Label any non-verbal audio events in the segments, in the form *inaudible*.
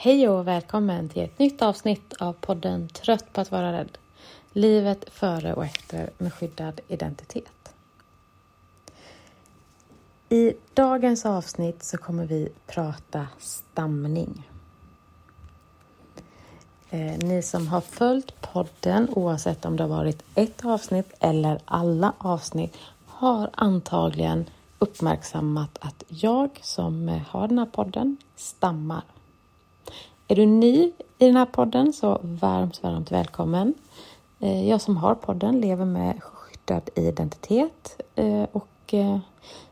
Hej och välkommen till ett nytt avsnitt av podden Trött på att vara rädd. Livet före och efter med skyddad identitet. I dagens avsnitt så kommer vi prata stamning. Eh, ni som har följt podden, oavsett om det har varit ett avsnitt eller alla avsnitt, har antagligen uppmärksammat att jag som har den här podden stammar. Är du ny i den här podden så varmt, varmt välkommen. Eh, jag som har podden lever med skyddad identitet eh, och eh,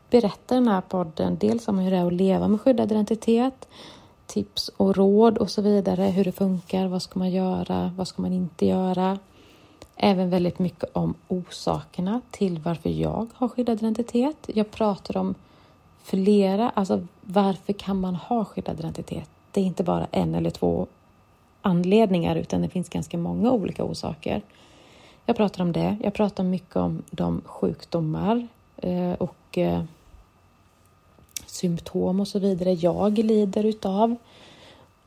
berättar i den här podden dels om hur det är att leva med skyddad identitet, tips och råd och så vidare, hur det funkar, vad ska man göra, vad ska man inte göra. Även väldigt mycket om orsakerna till varför jag har skyddad identitet. Jag pratar om flera, alltså varför kan man ha skyddad identitet? Det är inte bara en eller två anledningar utan det finns ganska många olika orsaker. Jag pratar om det. Jag pratar mycket om de sjukdomar eh, och eh, symptom och så vidare jag lider utav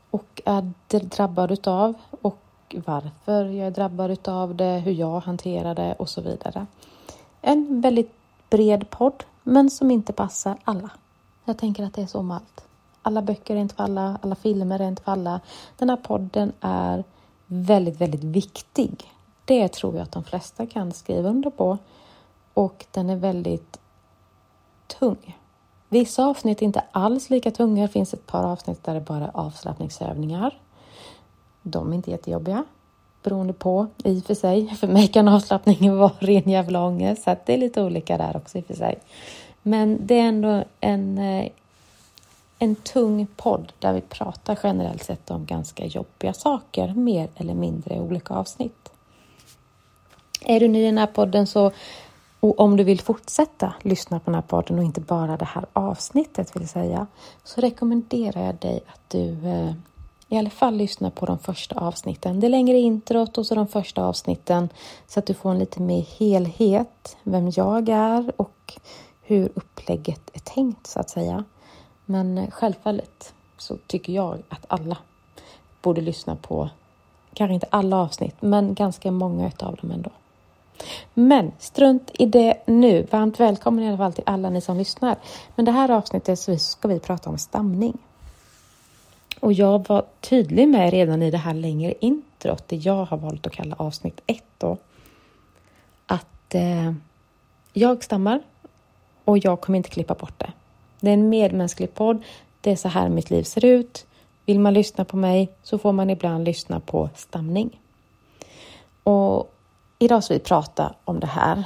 och är drabbad utav och varför jag är drabbad utav det, hur jag hanterar det och så vidare. En väldigt bred podd, men som inte passar alla. Jag tänker att det är så med allt. Alla böcker är inte för alla, alla filmer är inte för alla. Den här podden är väldigt, väldigt viktig. Det tror jag att de flesta kan skriva under på. Och den är väldigt tung. Vissa avsnitt är inte alls lika tunga. Det finns ett par avsnitt där det bara är avslappningsövningar. De är inte jättejobbiga beroende på i och för sig. *laughs* För mig kan avslappningen vara ren jävla ångest, så det är lite olika där också i och för sig. Men det är ändå en eh, en tung podd där vi pratar generellt sett om ganska jobbiga saker, mer eller mindre i olika avsnitt. Är du ny i den här podden så och om du vill fortsätta lyssna på den här podden och inte bara det här avsnittet vill säga, så rekommenderar jag dig att du eh, i alla fall lyssnar på de första avsnitten. Det längre introt och så de första avsnitten så att du får en lite mer helhet, vem jag är och hur upplägget är tänkt så att säga. Men självfallet så tycker jag att alla borde lyssna på, kanske inte alla avsnitt, men ganska många av dem ändå. Men strunt i det nu. Varmt välkommen i alla fall till alla ni som lyssnar. Men det här avsnittet så ska vi prata om stamning. Och jag var tydlig med redan i det här längre introt, det jag har valt att kalla avsnitt 1 då, att eh, jag stammar och jag kommer inte klippa bort det. Det är en medmänsklig podd. Det är så här mitt liv ser ut. Vill man lyssna på mig så får man ibland lyssna på stamning. Och idag ska vi prata om det här.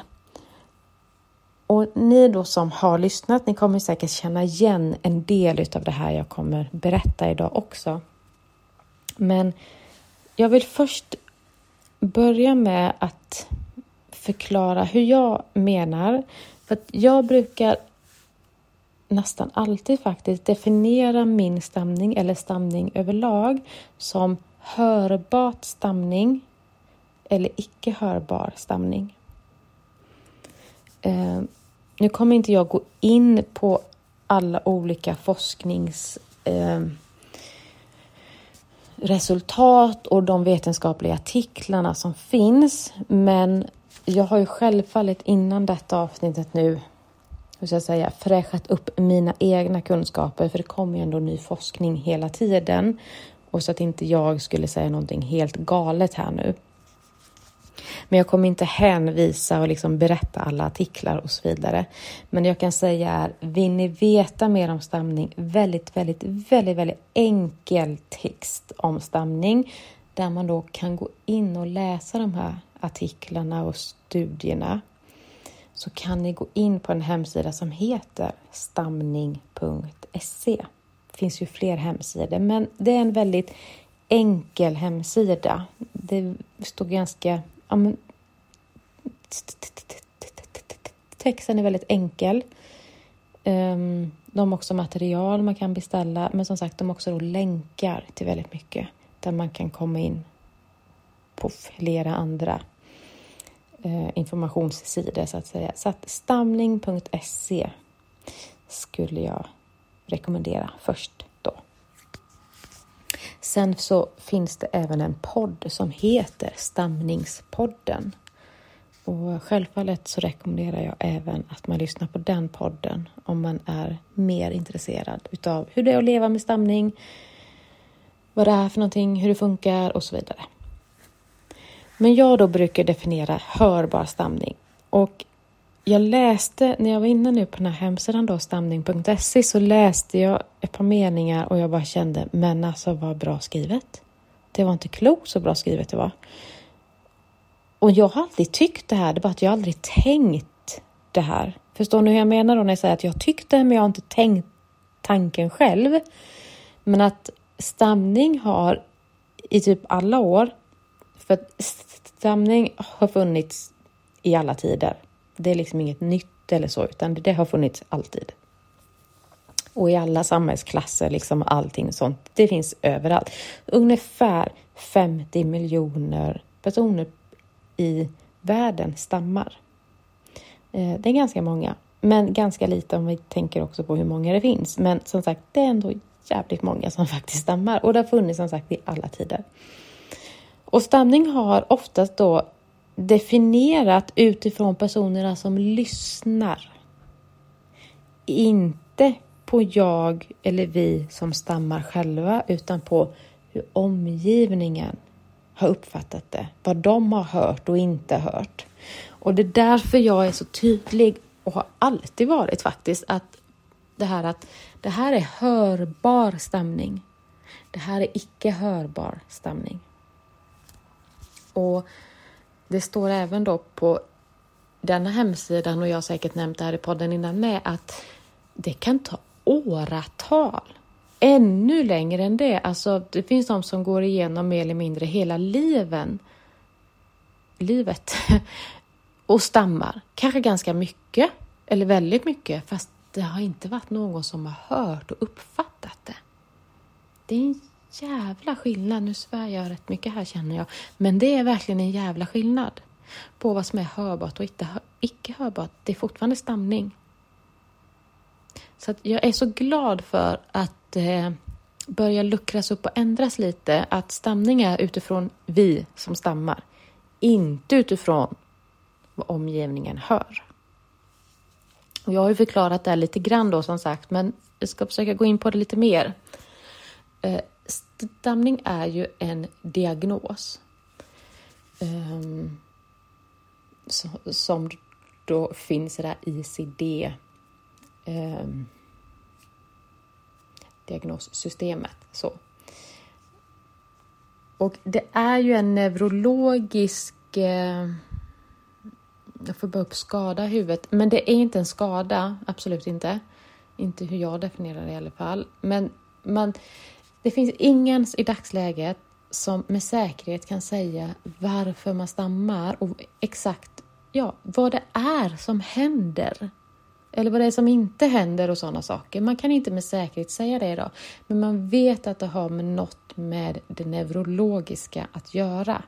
Och ni då som har lyssnat, ni kommer säkert känna igen en del av det här jag kommer berätta idag också. Men jag vill först börja med att förklara hur jag menar. För att jag brukar nästan alltid faktiskt definiera min stamning eller stamning överlag som hörbart stamning eller icke hörbar stamning. Eh, nu kommer inte jag gå in på alla olika forskningsresultat eh, och de vetenskapliga artiklarna som finns. Men jag har ju självfallet innan detta avsnittet nu hur ska jag säga, fräschat upp mina egna kunskaper, för det kommer ju ändå ny forskning hela tiden. Och så att inte jag skulle säga någonting helt galet här nu. Men jag kommer inte hänvisa och liksom berätta alla artiklar och så vidare. Men jag kan säga är, vill ni veta mer om stamning, väldigt, väldigt, väldigt, väldigt enkel text om stamning där man då kan gå in och läsa de här artiklarna och studierna så kan ni gå in på en hemsida som heter stamning.se. Det finns ju fler hemsidor, men det är en väldigt enkel hemsida. Det står ganska... Ja, men, texten är väldigt enkel. Um, de har också material man kan beställa, men som sagt, de har också då länkar till väldigt mycket där man kan komma in på flera andra informationssida informationssidor så att säga. Så att stamning.se skulle jag rekommendera först då. Sen så finns det även en podd som heter Stamningspodden. Och självfallet så rekommenderar jag även att man lyssnar på den podden om man är mer intresserad utav hur det är att leva med stamning, vad det är för någonting, hur det funkar och så vidare. Men jag då brukar definiera hörbar stamning och jag läste, när jag var inne nu på den här hemsidan då, stamning.se, så läste jag ett par meningar och jag bara kände, men alltså vad bra skrivet. Det var inte klokt så bra skrivet det var. Och jag har alltid tyckt det här, det är bara att jag aldrig tänkt det här. Förstår ni hur jag menar då när jag säger att jag tyckte men jag har inte tänkt tanken själv. Men att stamning har i typ alla år, för stamning har funnits i alla tider. Det är liksom inget nytt eller så, utan det har funnits alltid. Och i alla samhällsklasser, liksom allting sånt. Det finns överallt. Ungefär 50 miljoner personer i världen stammar. Eh, det är ganska många, men ganska lite om vi tänker också på hur många det finns. Men som sagt, det är ändå jävligt många som *laughs* faktiskt stammar och det har funnits som sagt i alla tider. Och stamning har oftast då definierat utifrån personerna som lyssnar. Inte på jag eller vi som stammar själva, utan på hur omgivningen har uppfattat det, vad de har hört och inte hört. Och det är därför jag är så tydlig och har alltid varit faktiskt att det här att det här är hörbar stämning. Det här är icke hörbar stämning. Och det står även då på denna hemsidan och jag har säkert nämnt det här i podden innan med att det kan ta åratal ännu längre än det. Alltså, det finns de som går igenom mer eller mindre hela liven, livet *laughs* och stammar. Kanske ganska mycket, eller väldigt mycket, fast det har inte varit någon som har hört och uppfattat det. Det är en jävla skillnad. Nu svär jag rätt mycket här känner jag, men det är verkligen en jävla skillnad på vad som är hörbart och icke hörbart. Det är fortfarande stamning. Så jag är så glad för att eh, börja luckras upp och ändras lite. Att stamning är utifrån vi som stammar, inte utifrån vad omgivningen hör. Och jag har ju förklarat det här lite grann då som sagt, men jag ska försöka gå in på det lite mer. Eh, stamning är ju en diagnos eh, som då finns i det här ICD um, ehm, diagnossystemet. Så. Och det är ju en neurologisk... Eh, jag får bara upp skada i huvudet, men det är inte en skada, absolut inte. Inte hur jag definierar det i alla fall. Men man, det finns ingen i dagsläget som med säkerhet kan säga varför man stammar och exakt ja, vad det är som händer eller vad det är som inte händer och sådana saker. Man kan inte med säkerhet säga det idag, men man vet att det har med något med det neurologiska att göra.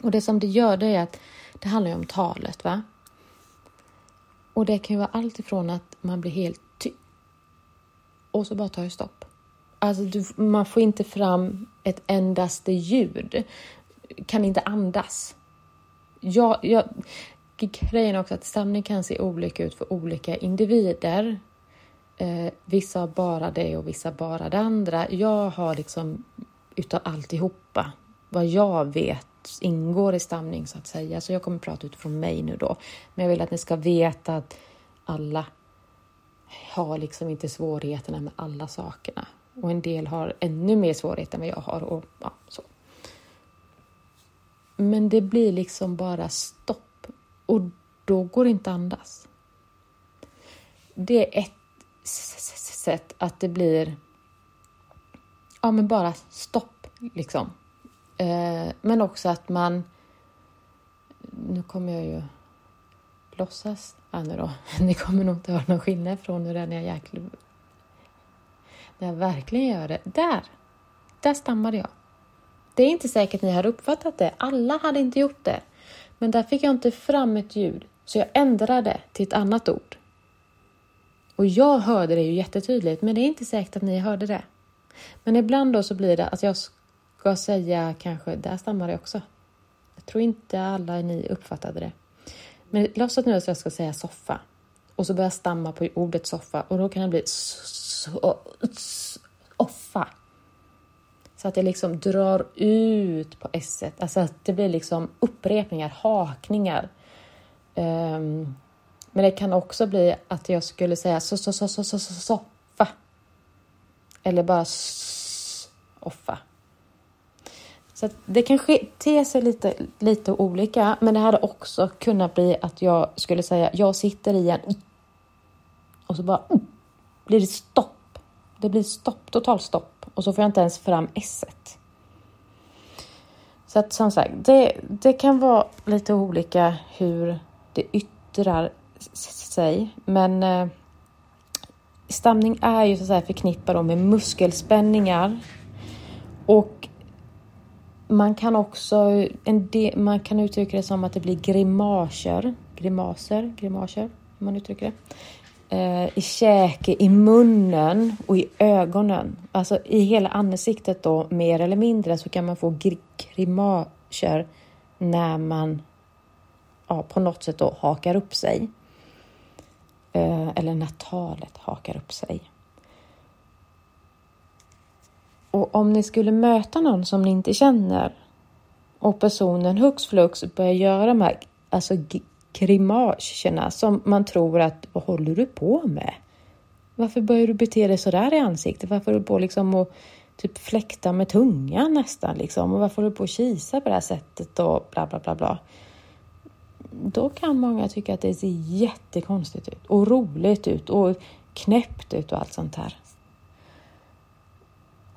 Och det som det gör, det är att det handlar om talet, va? Och det kan ju vara allt ifrån att man blir helt tyst och så bara tar det stopp. Alltså, du, man får inte fram ett endaste ljud, kan inte andas. Jag, jag, grejen också att stamning kan se olika ut för olika individer. Eh, vissa har bara det och vissa bara det andra. Jag har liksom utav alltihopa, vad jag vet ingår i stamning så att säga. Så jag kommer prata utifrån mig nu då. Men jag vill att ni ska veta att alla har liksom inte svårigheterna med alla sakerna. Och en del har ännu mer svårigheter än vad jag har. Och, ja, så. Men det blir liksom bara stopp och då går det inte att andas. Det är ett sätt att det blir ja, men bara stopp liksom. Eh, men också att man... Nu kommer jag ju låtsas ja, nu då. *laughs* Ni kommer nog inte höra någon skillnad från hur den är jäkligt. När jag verkligen gör det. Där! Där stammade jag. Det är inte säkert ni har uppfattat det. Alla hade inte gjort det. Men där fick jag inte fram ett ljud, så jag ändrade till ett annat ord. Och jag hörde det ju jättetydligt, men det är inte säkert att ni hörde det. Men ibland då så blir det att jag ska säga kanske, där stammar jag också. Jag tror inte alla ni uppfattade det. Men låtsas nu att jag ska säga soffa och så börjar jag stamma på ordet soffa och då kan jag bli soffa. Så att jag liksom drar ut på s alltså att det blir liksom upprepningar, hakningar. Um, men det kan också bli att jag skulle säga so, so, so, so, so, so, soffa. Eller bara soffa. Så det kan te sig lite, lite olika, men det hade också kunnat bli att jag skulle säga jag sitter i en och så bara mm, blir det stopp. Det blir stopp, totalt stopp och så får jag inte ens fram s -et. Så att som sagt, det, det kan vara lite olika hur det yttrar sig, men eh, stamning är ju så att säga förknippad med muskelspänningar och man kan också en del, man kan uttrycka det som att det blir grimaser, grimaser, grimaser, man uttrycker det. Eh, I käke, i munnen och i ögonen. Alltså i hela ansiktet då, mer eller mindre, så kan man få grimaser när man ja, på något sätt då hakar upp sig. Eh, eller när talet hakar upp sig. Och om ni skulle möta någon som ni inte känner och personen hux flux börjar göra de här alltså grimaserna som man tror att vad håller du på med? Varför börjar du bete dig så där i ansiktet? Varför håller du på liksom och typ fläkta med tungan nästan liksom? Och varför håller du på att kisa på det här sättet och bla bla bla bla? Då kan många tycka att det ser jättekonstigt ut och roligt ut och knäppt ut och allt sånt här.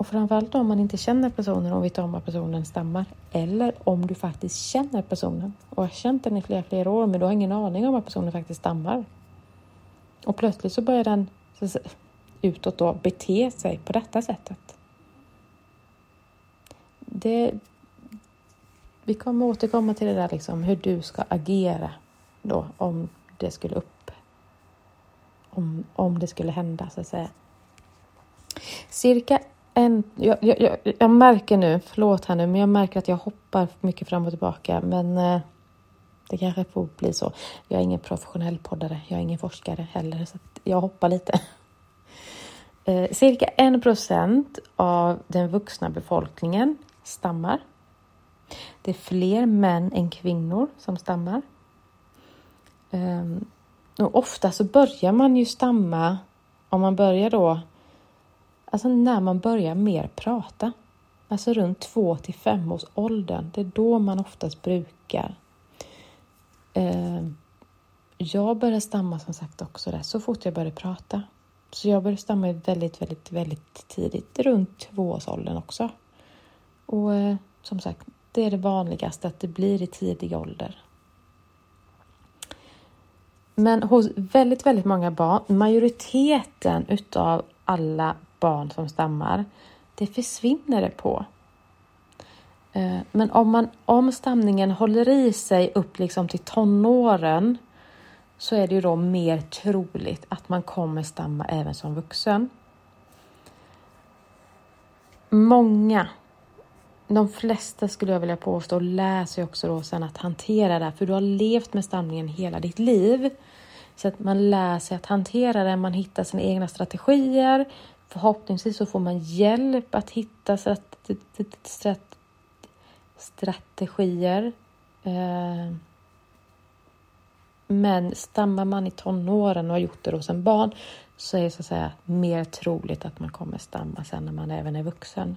Och framförallt om man inte känner personen och vet om att personen stammar. Eller om du faktiskt känner personen och har känt den i flera, flera år men du har ingen aning om att personen faktiskt stammar. Och plötsligt så börjar den så, utåt då bete sig på detta sättet. Det, vi kommer återkomma till det där liksom hur du ska agera då om det skulle upp om, om det skulle hända så att säga. Cirka en, jag, jag, jag, märker nu, förlåt här nu, men jag märker att jag hoppar mycket fram och tillbaka. Men eh, det kanske får bli så. Jag är ingen professionell poddare, jag är ingen forskare heller, så jag hoppar lite. *laughs* Eh, cirka en procent av den vuxna befolkningen stammar. Det är fler män än kvinnor som stammar. Eh, och ofta så börjar man ju stamma om man börjar då Alltså när man börjar mer prata. Alltså runt två till fem års åldern. Det är då man oftast brukar. Eh, jag började stamma som sagt också där, så fort jag började prata. Så jag började stamma väldigt, väldigt, väldigt tidigt, runt tvåårsåldern också. Och eh, som sagt, det är det vanligaste att det blir i tidig ålder. Men hos väldigt, väldigt många barn, majoriteten utav alla barn som stammar, det försvinner det på. Eh, men om, man, om stamningen håller i sig upp liksom till tonåren så är det ju då mer troligt att man kommer stamma även som vuxen. Många, de flesta skulle jag vilja påstå, lär sig också då sen att hantera det här, för du har levt med stamningen hela ditt liv. Så att man lär sig att hantera det, man hittar sina egna strategier, Förhoppningsvis så får man hjälp att hitta strategier. Eh, men stammar man i tonåren och har gjort det hos en barn så är det så att säga mer troligt att man kommer stamma sen när man även är vuxen.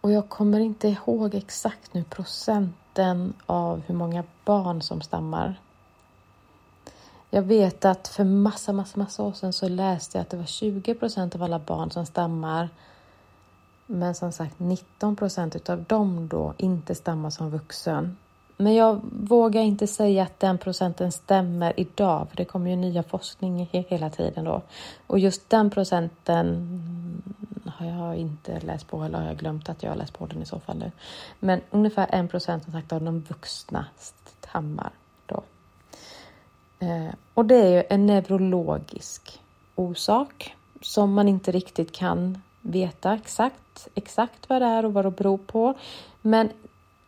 Och jag kommer inte ihåg exakt nu procenten av hur många barn som stammar. Jag vet att för massa, massa, massa år sedan så läste jag att det var 20 procent av alla barn som stammar. Men som sagt 19 procent utav dem då inte stammar som vuxen. Men jag vågar inte säga att den procenten stämmer idag, för det kommer ju nya forskning hela tiden då. Och just den procenten har jag inte läst på, eller har jag glömt att jag har läst på den i så fall nu. Men ungefär en procent som sagt av de vuxna stammar Eh, och det är ju en neurologisk orsak som man inte riktigt kan veta exakt, exakt vad det är och vad det beror på. Men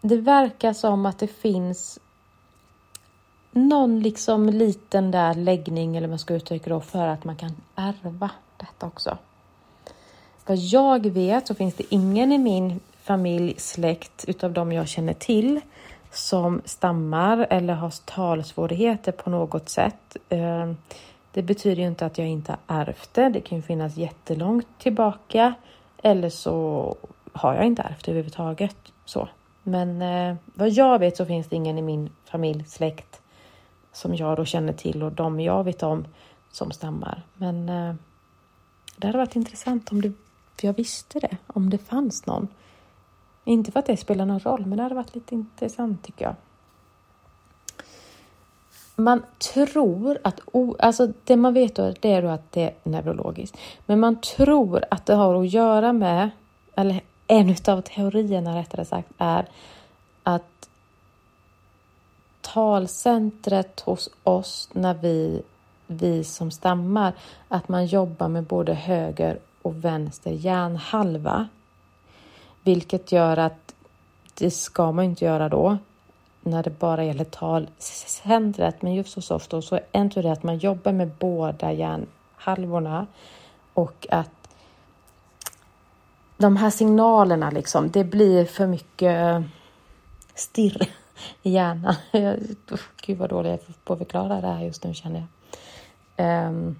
det verkar som att det finns någon liksom liten där läggning eller vad man ska uttrycka det, för att man kan ärva detta också. Vad jag vet så finns det ingen i min familj, släkt utav de jag känner till som stammar eller har talsvårigheter på något sätt. Eh, det betyder ju inte att jag inte har ärvt det. Det kan ju finnas jättelångt tillbaka eller så har jag inte ärvt det överhuvudtaget. Så. Men eh, vad jag vet så finns det ingen i min familj, släkt som jag då känner till och de jag vet om som stammar. Men eh, det hade varit intressant om det, jag visste det, om det fanns någon. Inte för att det spelar någon roll, men det hade varit lite intressant tycker jag. Man tror att, alltså det man vet då, det är då att det är neurologiskt, men man tror att det har att göra med, eller en av teorierna rättare sagt, är att talcentret hos oss när vi, vi som stammar, att man jobbar med både höger och vänster hjärnhalva. Vilket gör att det ska man inte göra då när det bara gäller talcentret. Men just hos oss då, så är inte det att man jobbar med båda hjärnhalvorna och att de här signalerna liksom, det blir för mycket stirr i hjärnan. *laughs* Gud vad dålig jag är på att förklara det här just nu känner jag. Um,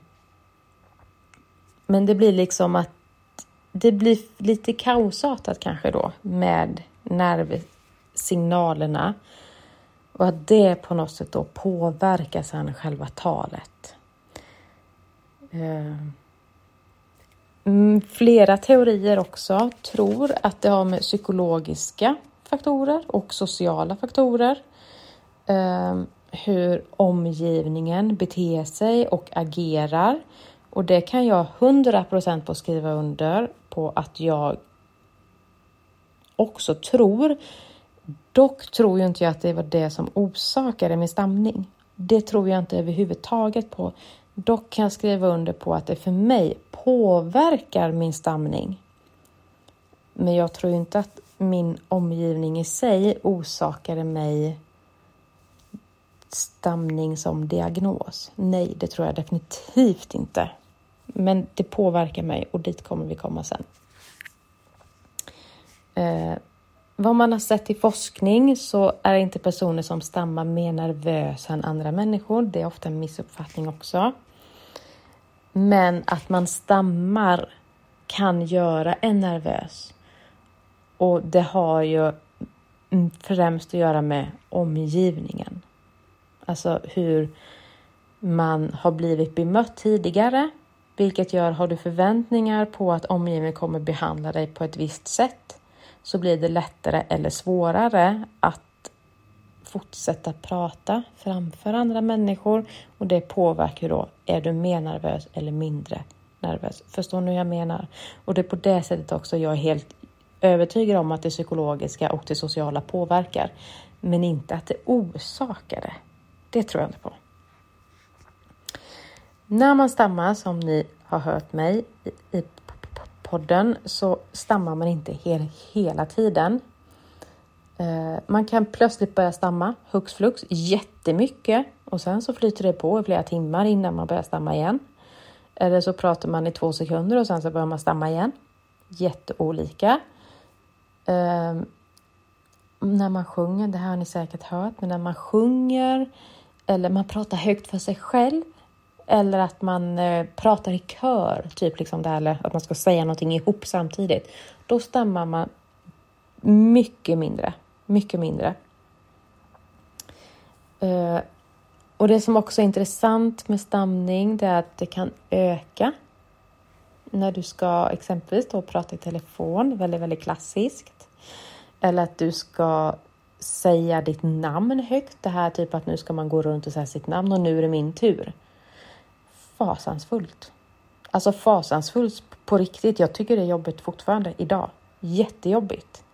men det blir liksom att det blir lite kaosartat kanske då med nervsignalerna och att det på något sätt då påverkar sen själva talet. Eh, mm, flera teorier också tror att det har med psykologiska faktorer och sociala faktorer. Eh, hur omgivningen beter sig och agerar. Och det kan jag 100% på skriva under på att jag också tror. Dock tror ju inte jag att det var det som orsakade min stamning. Det tror jag inte överhuvudtaget på. Dock kan jag skriva under på att det för mig påverkar min stamning. Men jag tror inte att min omgivning i sig orsakade mig stamning som diagnos. Nej, det tror jag definitivt inte. Men det påverkar mig och dit kommer vi komma sen. Eh, vad man har sett i forskning så är inte personer som stammar mer nervösa än andra människor. Det är ofta en missuppfattning också. Men att man stammar kan göra en nervös. Och det har ju främst att göra med omgivningen. Alltså hur man har blivit bemött tidigare, vilket gör har du förväntningar på att omgivningen kommer behandla dig på ett visst sätt så blir det lättare eller svårare att fortsätta prata framför andra människor och det påverkar då, är du mer nervös eller mindre nervös? Förstår ni hur jag menar? Och det är på det sättet också jag är helt övertygad om att det psykologiska och det sociala påverkar, men inte att det orsakar det. Det tror jag inte på. När man stammar, som ni har hört mig i podden, så stammar man inte hela tiden. Eh, man kan plötsligt börja stamma hux flux jättemycket och sen så flyter det på i flera timmar innan man börjar stamma igen. Eller så pratar man i två sekunder och sen så börjar man stamma igen. Jätteolika. Um, när man sjunger, det här har ni säkert hört, men när man sjunger eller man pratar högt för sig själv eller att man eh, pratar i kör, typ liksom det här, eller att man ska säga någonting ihop samtidigt. Då stammar man mycket mindre mycket mindre. Eh, och det som också är intressant med stamning det är att det kan öka när du ska exempelvis då prata i telefon, väldigt, väldigt klassiskt. Eller att du ska säga ditt namn högt. Det här typ att nu ska man gå runt och säga sitt namn och nu är det min tur. Fasansfullt. Alltså fasansfullt på riktigt. Jag tycker det är jobbigt fortfarande idag. Jättejobbigt.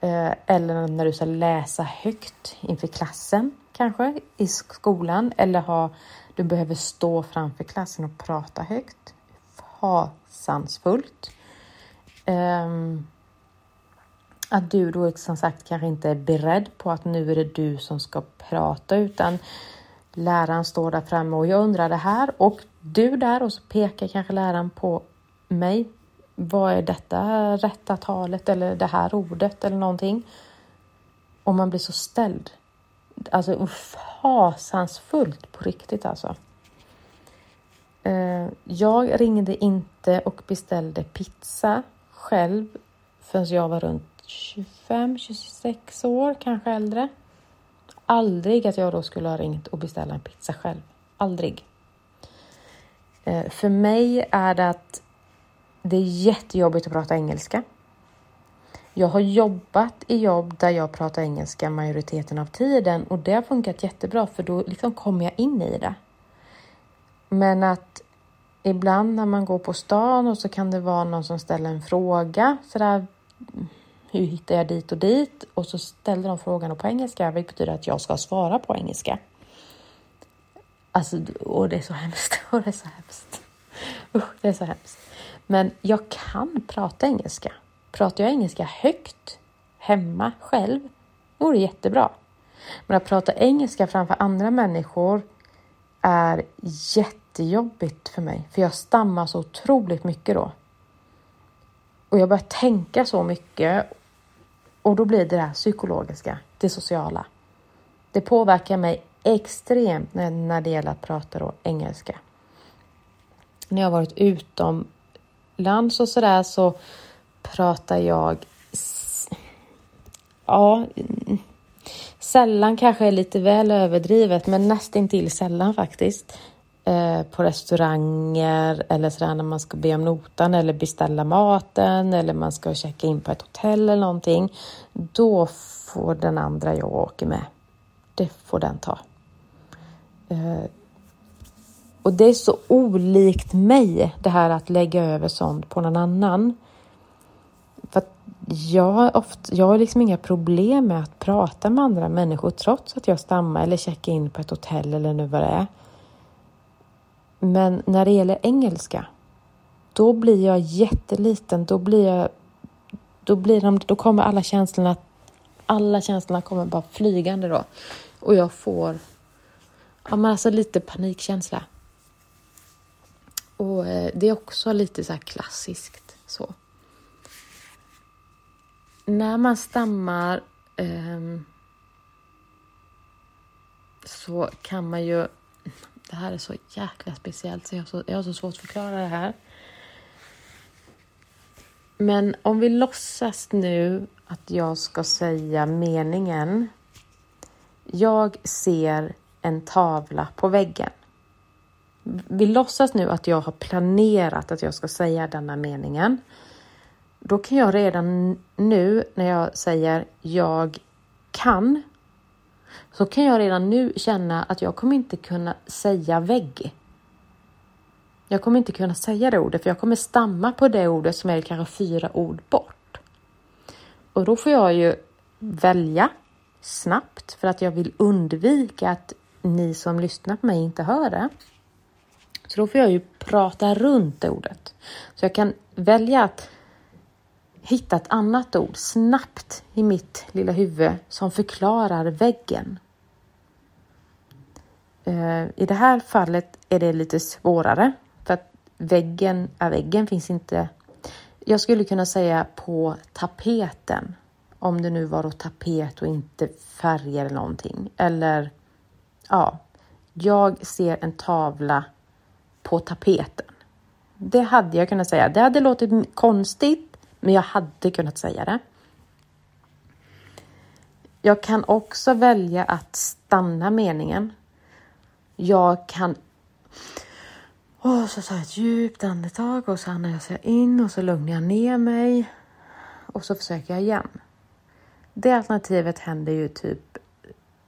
Eh, eller när du ska läsa högt inför klassen. kanske i skolan eller ha, du behöver stå framför klassen och prata högt. Fasansfullt. Um, att du då som sagt kanske inte är beredd på att nu är det du som ska prata utan läraren står där framme och jag undrar det här och du där och så pekar kanske läraren på mig. Vad är detta rätta talet eller det här ordet eller någonting? Och man blir så ställd. Alltså fasansfullt på riktigt alltså. Eh, jag ringde inte och beställde pizza själv förrän jag var runt 25, 26 år, kanske äldre. Aldrig att jag då skulle ha ringt och beställt en pizza själv. Aldrig. Eh, för mig är det att det är jättejobbigt att prata engelska. Jag har jobbat i jobb där jag pratar engelska majoriteten av tiden och det har funkat jättebra för då liksom kommer jag in i det. Men att ibland när man går på stan och så kan det vara någon som ställer en fråga sådär mm, hur hittar jag dit och dit? Och så ställde de frågan på engelska, vilket betyder att jag ska svara på engelska. Alltså, och det är så hemskt. *laughs* Och det är så hemskt. Usch, det är så hemskt. Men jag kan prata engelska. Pratar jag engelska högt hemma själv, vore det jättebra. Men att prata engelska framför andra människor är jättejobbigt för mig, för jag stammar så otroligt mycket då. Och jag börjar tänka så mycket och då blir det det här psykologiska, det sociala. Det påverkar mig extremt när, när det gäller att prata då engelska. När jag har varit utomlands och sådär så pratar jag ja, mm, sällan kanske är lite väl överdrivet, men nästintill sällan faktiskt. Eh, på restauranger eller sådär när man ska be om notan eller beställa maten eller man ska checka in på ett hotell eller någonting. Då får den andra jag åker med, det får den ta. Eh, och det är så olikt mig det här att lägga över sånt på någon annan. För jag har, ofta, jag har liksom inga problem med att prata med andra människor trots att jag stammar eller checkar in på ett hotell eller nu vad det är. Men när det gäller engelska, då blir jag jätteliten. Då blir jag, då blir de, då kommer alla känslorna, alla känslorna kommer bara flygande då. Och jag får, ja men alltså lite panikkänsla. Och eh, det är också lite så här klassiskt så. När man stammar eh, så kan man ju det här är så jäkla speciellt så jag har så, jag har så svårt att förklara det här. Men om vi låtsas nu att jag ska säga meningen. Jag ser en tavla på väggen. Vi låtsas nu att jag har planerat att jag ska säga denna meningen. Då kan jag redan nu när jag säger jag kan så kan jag redan nu känna att jag kommer inte kunna säga vägg. Jag kommer inte kunna säga det ordet, för jag kommer stamma på det ordet som är kanske fyra ord bort. Och då får jag ju välja snabbt för att jag vill undvika att ni som lyssnar på mig inte hör det. Så då får jag ju prata runt ordet. Så jag kan välja att hitta ett annat ord snabbt i mitt lilla huvud som förklarar väggen. Eh, I det här fallet är det lite svårare för att väggen, väggen finns inte. Jag skulle kunna säga på tapeten om det nu var då tapet och inte färger eller någonting. Eller ja, jag ser en tavla på tapeten. Det hade jag kunnat säga. Det hade låtit konstigt men jag hade kunnat säga det. Jag kan också välja att stanna meningen. Jag kan... Och så tar jag ett djupt andetag och så andas jag in och så lugnar jag ner mig. Och så försöker jag igen. Det alternativet händer ju typ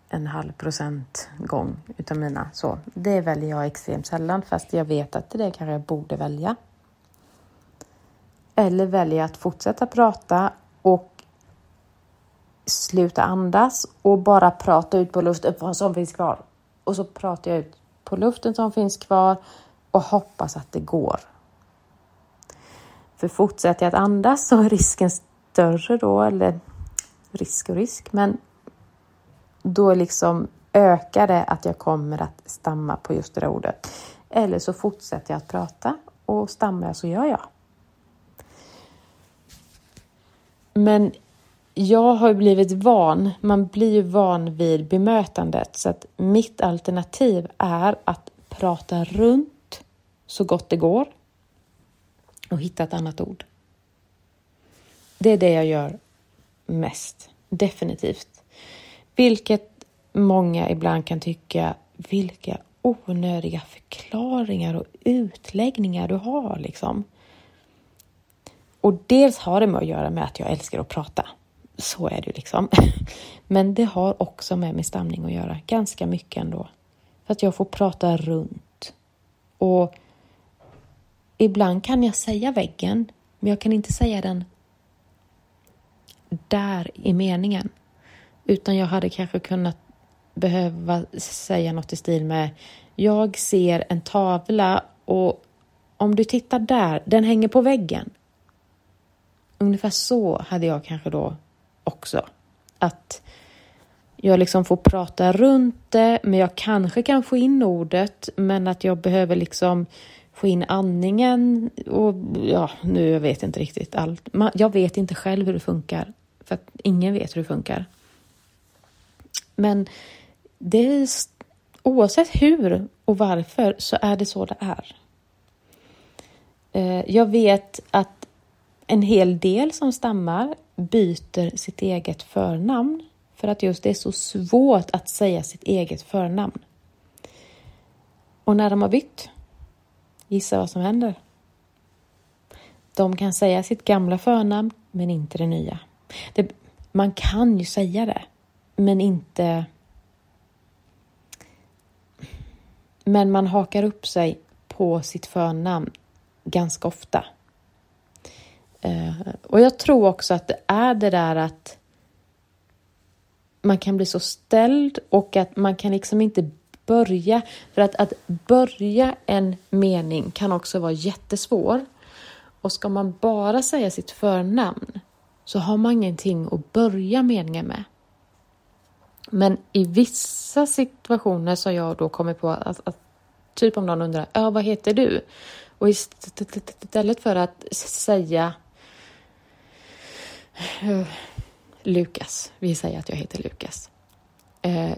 en halv procent gång utav mina. Så det väljer jag extremt sällan fast jag vet att det kanske jag borde välja. Eller välja att fortsätta prata och sluta andas och bara prata ut på luften vad som finns kvar. Och så pratar jag ut på luften som finns kvar och hoppas att det går. För fortsätter jag att andas så är risken större då, eller risk och risk, men då liksom ökar det att jag kommer att stamma på just det där ordet. Eller så fortsätter jag att prata och stammar jag så gör jag. Men jag har blivit van, man blir ju van vid bemötandet så att mitt alternativ är att prata runt så gott det går och hitta ett annat ord. Det är det jag gör mest, definitivt. Vilket många ibland kan tycka, vilka onödiga förklaringar och utläggningar du har liksom. Och dels har det med att göra med att jag älskar att prata. Så är det liksom. *laughs* Men det har också med min stamning att göra, ganska mycket ändå. För att jag får prata runt. Och ibland kan jag säga väggen, men jag kan inte säga den där i meningen. Utan jag hade kanske kunnat behöva säga något i stil med Jag ser en tavla och om du tittar där, den hänger på väggen. Ungefär så hade jag kanske då också. Att jag liksom får prata runt det, men jag kanske kan få in ordet, men att jag behöver liksom få in andningen och ja, nu jag vet inte riktigt allt. Jag vet inte själv hur det funkar, för att ingen vet hur det funkar. Men det är, oavsett hur och varför så är det så det är. Eh, jag vet att en hel del som stammar byter sitt eget förnamn för att just det är så svårt att säga sitt eget förnamn. Och när de har bytt, gissa vad som händer? De kan säga sitt gamla förnamn, men inte det nya. Det, man kan ju säga det, men inte... Men man hakar upp sig på sitt förnamn ganska ofta. Eh, och jag tror också att det är det där att man kan bli så ställd och att man kan liksom inte börja. För att, att börja en mening kan också vara jättesvår. Och ska man bara säga sitt förnamn så har man ingenting att börja meningen med. Men i vissa situationer så har jag då kommit på att, att typ om någon undrar, ja vad heter du? Och istället för att säga Lukas. Vi säger att jag heter Lukas. Eh,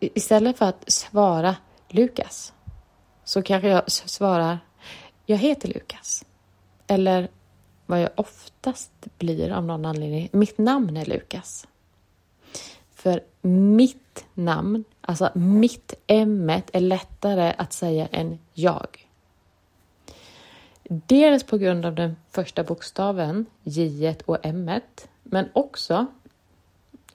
istället för att svara Lukas så kanske jag svarar Jag heter Lukas. Eller vad jag oftast blir av någon anledning, mitt namn är Lukas. För mitt namn, alltså mitt M är lättare att säga än jag. Dels på grund av den första bokstaven, J och M, men också,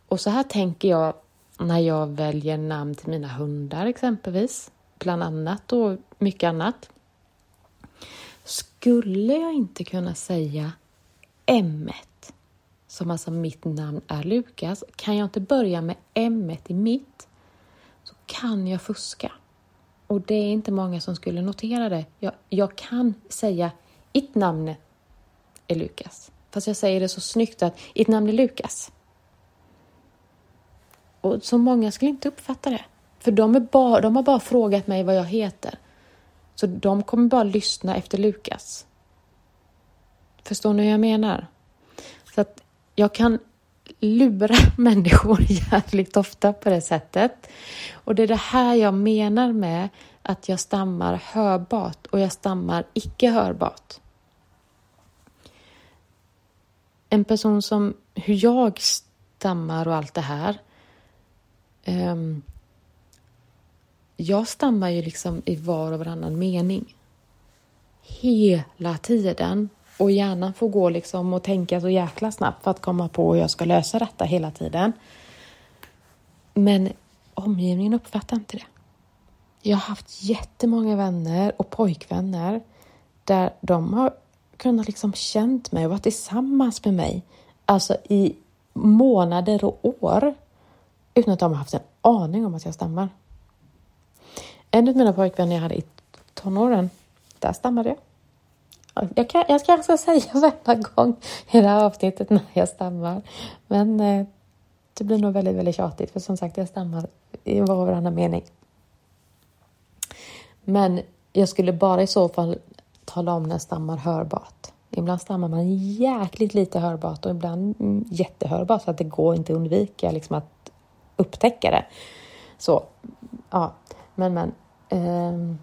och så här tänker jag när jag väljer namn till mina hundar exempelvis, bland annat och mycket annat. Skulle jag inte kunna säga M som alltså mitt namn är Lukas, kan jag inte börja med M i mitt så kan jag fuska. Och det är inte många som skulle notera det. Jag, jag kan säga ITt namn är Lukas. Fast jag säger det så snyggt att ITT namn är Lukas. Och så många skulle inte uppfatta det. För de, är bara, de har bara frågat mig vad jag heter. Så de kommer bara lyssna efter Lukas. Förstår ni hur jag menar? Så att jag kan lura *laughs* människor jävligt ofta på det sättet. Och det är det här jag menar med att jag stammar hörbart och jag stammar icke hörbart. En person som hur jag stammar och allt det här. Um, jag stammar ju liksom i var och varannan mening. Hela tiden. Och hjärnan får gå liksom och tänka så jäkla snabbt för att komma på hur jag ska lösa detta hela tiden. Men omgivningen uppfattar inte det. Jag har haft jättemånga vänner och pojkvänner där de har kunnat liksom känt mig och varit tillsammans med mig. Alltså i månader och år utan att de har haft en aning om att jag stammar. En av mina pojkvänner jag hade i tonåren, där stammade jag. Jag, kan, jag kanske ska säga *laughs* varenda gång i det här avsnittet när jag stammar. Men eh, det blir nog väldigt, väldigt tjatigt för som sagt, jag stammar i var och varannan mening. Men jag skulle bara i så fall tala om när jag stammar hörbart. Ibland stammar man jäkligt lite hörbart och ibland mm, jättehörbart så att det går inte att undvika liksom att upptäcka det. Så, ja, men men. Eh,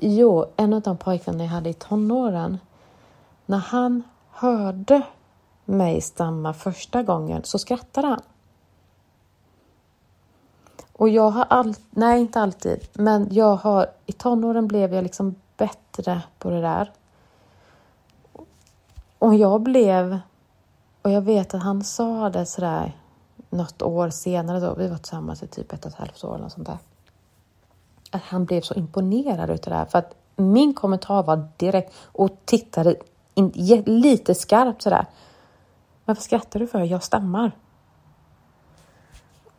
jo, en av de pojkvänner jag hade i tonåren, när han hörde mig stamma första gången så skrattade han. Och jag har alltid, nej inte alltid, men jag har, i tonåren blev jag liksom bättre på det där. Och jag blev, och jag vet att han sa det sådär något år senare då, vi var tillsammans i typ ett och ett halvt år eller sånt där. Att han blev så imponerad utav det här för att min kommentar var direkt och tittade in, lite skarpt sådär. Varför skrattar du för? Jag stammar.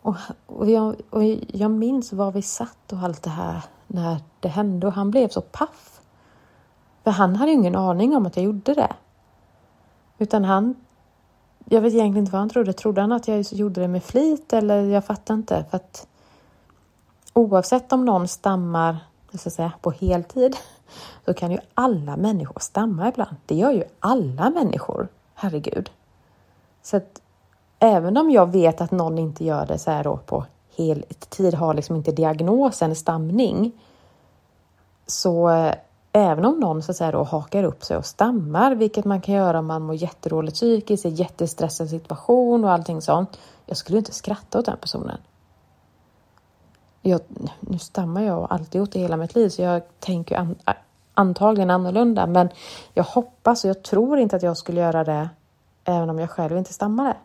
Och, och, jag, och jag minns var vi satt och allt det här när det hände och han blev så paff. För han hade ju ingen aning om att jag gjorde det. Utan han, jag vet egentligen inte vad han trodde. Trodde han att jag gjorde det med flit eller jag fattar inte. För att oavsett om någon stammar jag ska säga, på heltid *laughs* så kan ju alla människor stamma ibland. Det gör ju alla människor. Herregud. Så att även om jag vet att någon inte gör det så här då på heltid, har liksom inte diagnosen stamning, så eh, även om någon så att säga, då, hakar upp sig och stammar, vilket man kan göra om man mår jättedåligt psykiskt, i jättestressad situation och allting sånt. Jag skulle inte skratta åt den personen. Jag, nu stammar jag och alltid gjort det hela mitt liv, så jag tänker an, antagligen annorlunda. Men jag hoppas och jag tror inte att jag skulle göra det även om jag själv inte stammade.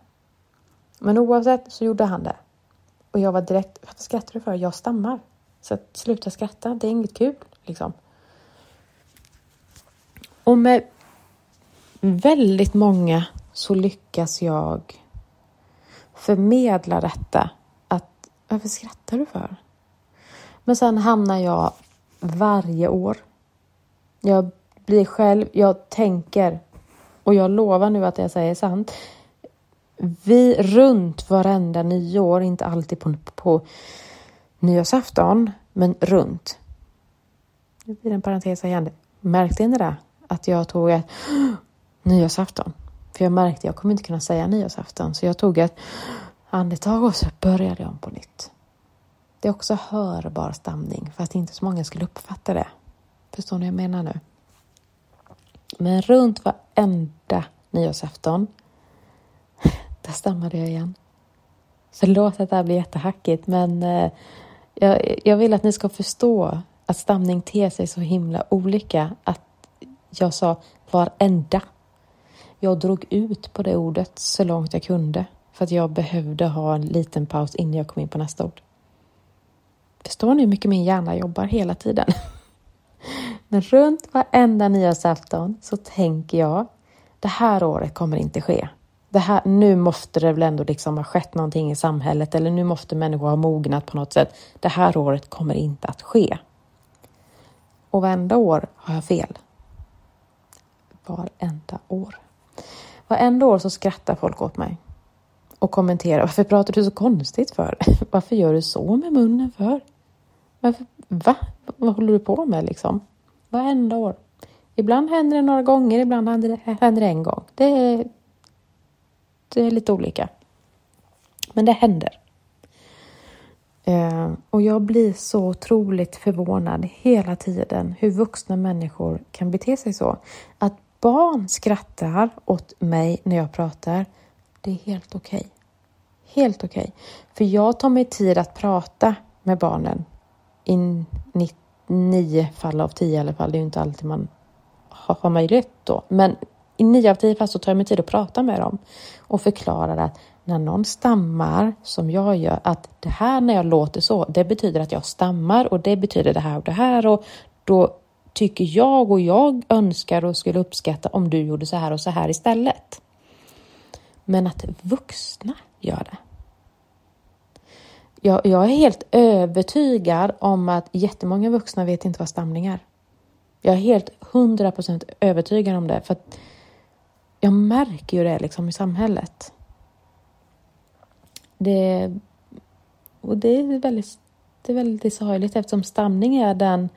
Men oavsett så gjorde han det. Och jag var direkt, vad skrattar du för? Jag stammar. Så att sluta skratta, det är inget kul liksom. Och med väldigt många så lyckas jag förmedla detta. Att varför skrattar du för? Men sen hamnar jag varje år. Jag blir själv, jag tänker och jag lovar nu att det jag säger är sant. Vi runt varenda nyår, inte alltid på, på nyårsafton, men runt. Nu blir det en parentes igen. Märkte ni det? att jag tog ett nyårsafton. För jag märkte att jag kommer inte kunna säga nyårsafton. Så jag tog ett andetag och så började jag om på nytt. Det är också hörbar stamning, fast inte så många skulle uppfatta det. Förstår ni vad jag menar nu? Men runt varenda nyårsafton, *laughs* där stammade jag igen. Förlåt att det här blir jättehackigt, men eh, jag, jag vill att ni ska förstå att stamning ter sig så himla olika. Att jag sa varenda. Jag drog ut på det ordet så långt jag kunde för att jag behövde ha en liten paus innan jag kom in på nästa ord. Förstår ni hur mycket min hjärna jobbar hela tiden? *laughs* Men runt varenda nyårsafton så tänker jag, det här året kommer inte ske. Det här, nu måste det väl ändå liksom ha skett någonting i samhället eller nu måste människor ha mognat på något sätt. Det här året kommer inte att ske. Och varenda år har jag fel varenda år. Varenda år så skrattar folk åt mig och kommenterar. Varför pratar du så konstigt för? *laughs* Varför gör du så med munnen för? Varför, va? Vad håller du på med liksom? Varenda år. Ibland händer det några gånger, ibland händer det, händer det en gång. Det är, det är lite olika. Men det händer. Eh, och jag blir så otroligt förvånad hela tiden hur vuxna människor kan bete sig så. Att barn skrattar åt mig när jag pratar, det är helt okej. Okay. Helt okej. Okay. För jag tar mig tid att prata med barnen i nio fall av tio i alla fall. Det är ju inte alltid man har möjlighet då. Men i nio av tio fall så tar jag mig tid att prata med dem och förklarar att när någon stammar som jag gör, att det här när jag låter så, det betyder att jag stammar och det betyder det här och det här och då tycker jag och jag önskar och skulle uppskatta om du gjorde så här och så här istället. Men att vuxna gör det. Jag, jag är helt övertygad om att jättemånga vuxna vet inte vad stamning är. Jag är helt hundra procent övertygad om det. För att jag märker ju det liksom i samhället. Det, och det är väldigt, det är väldigt sorgligt eftersom stamning är den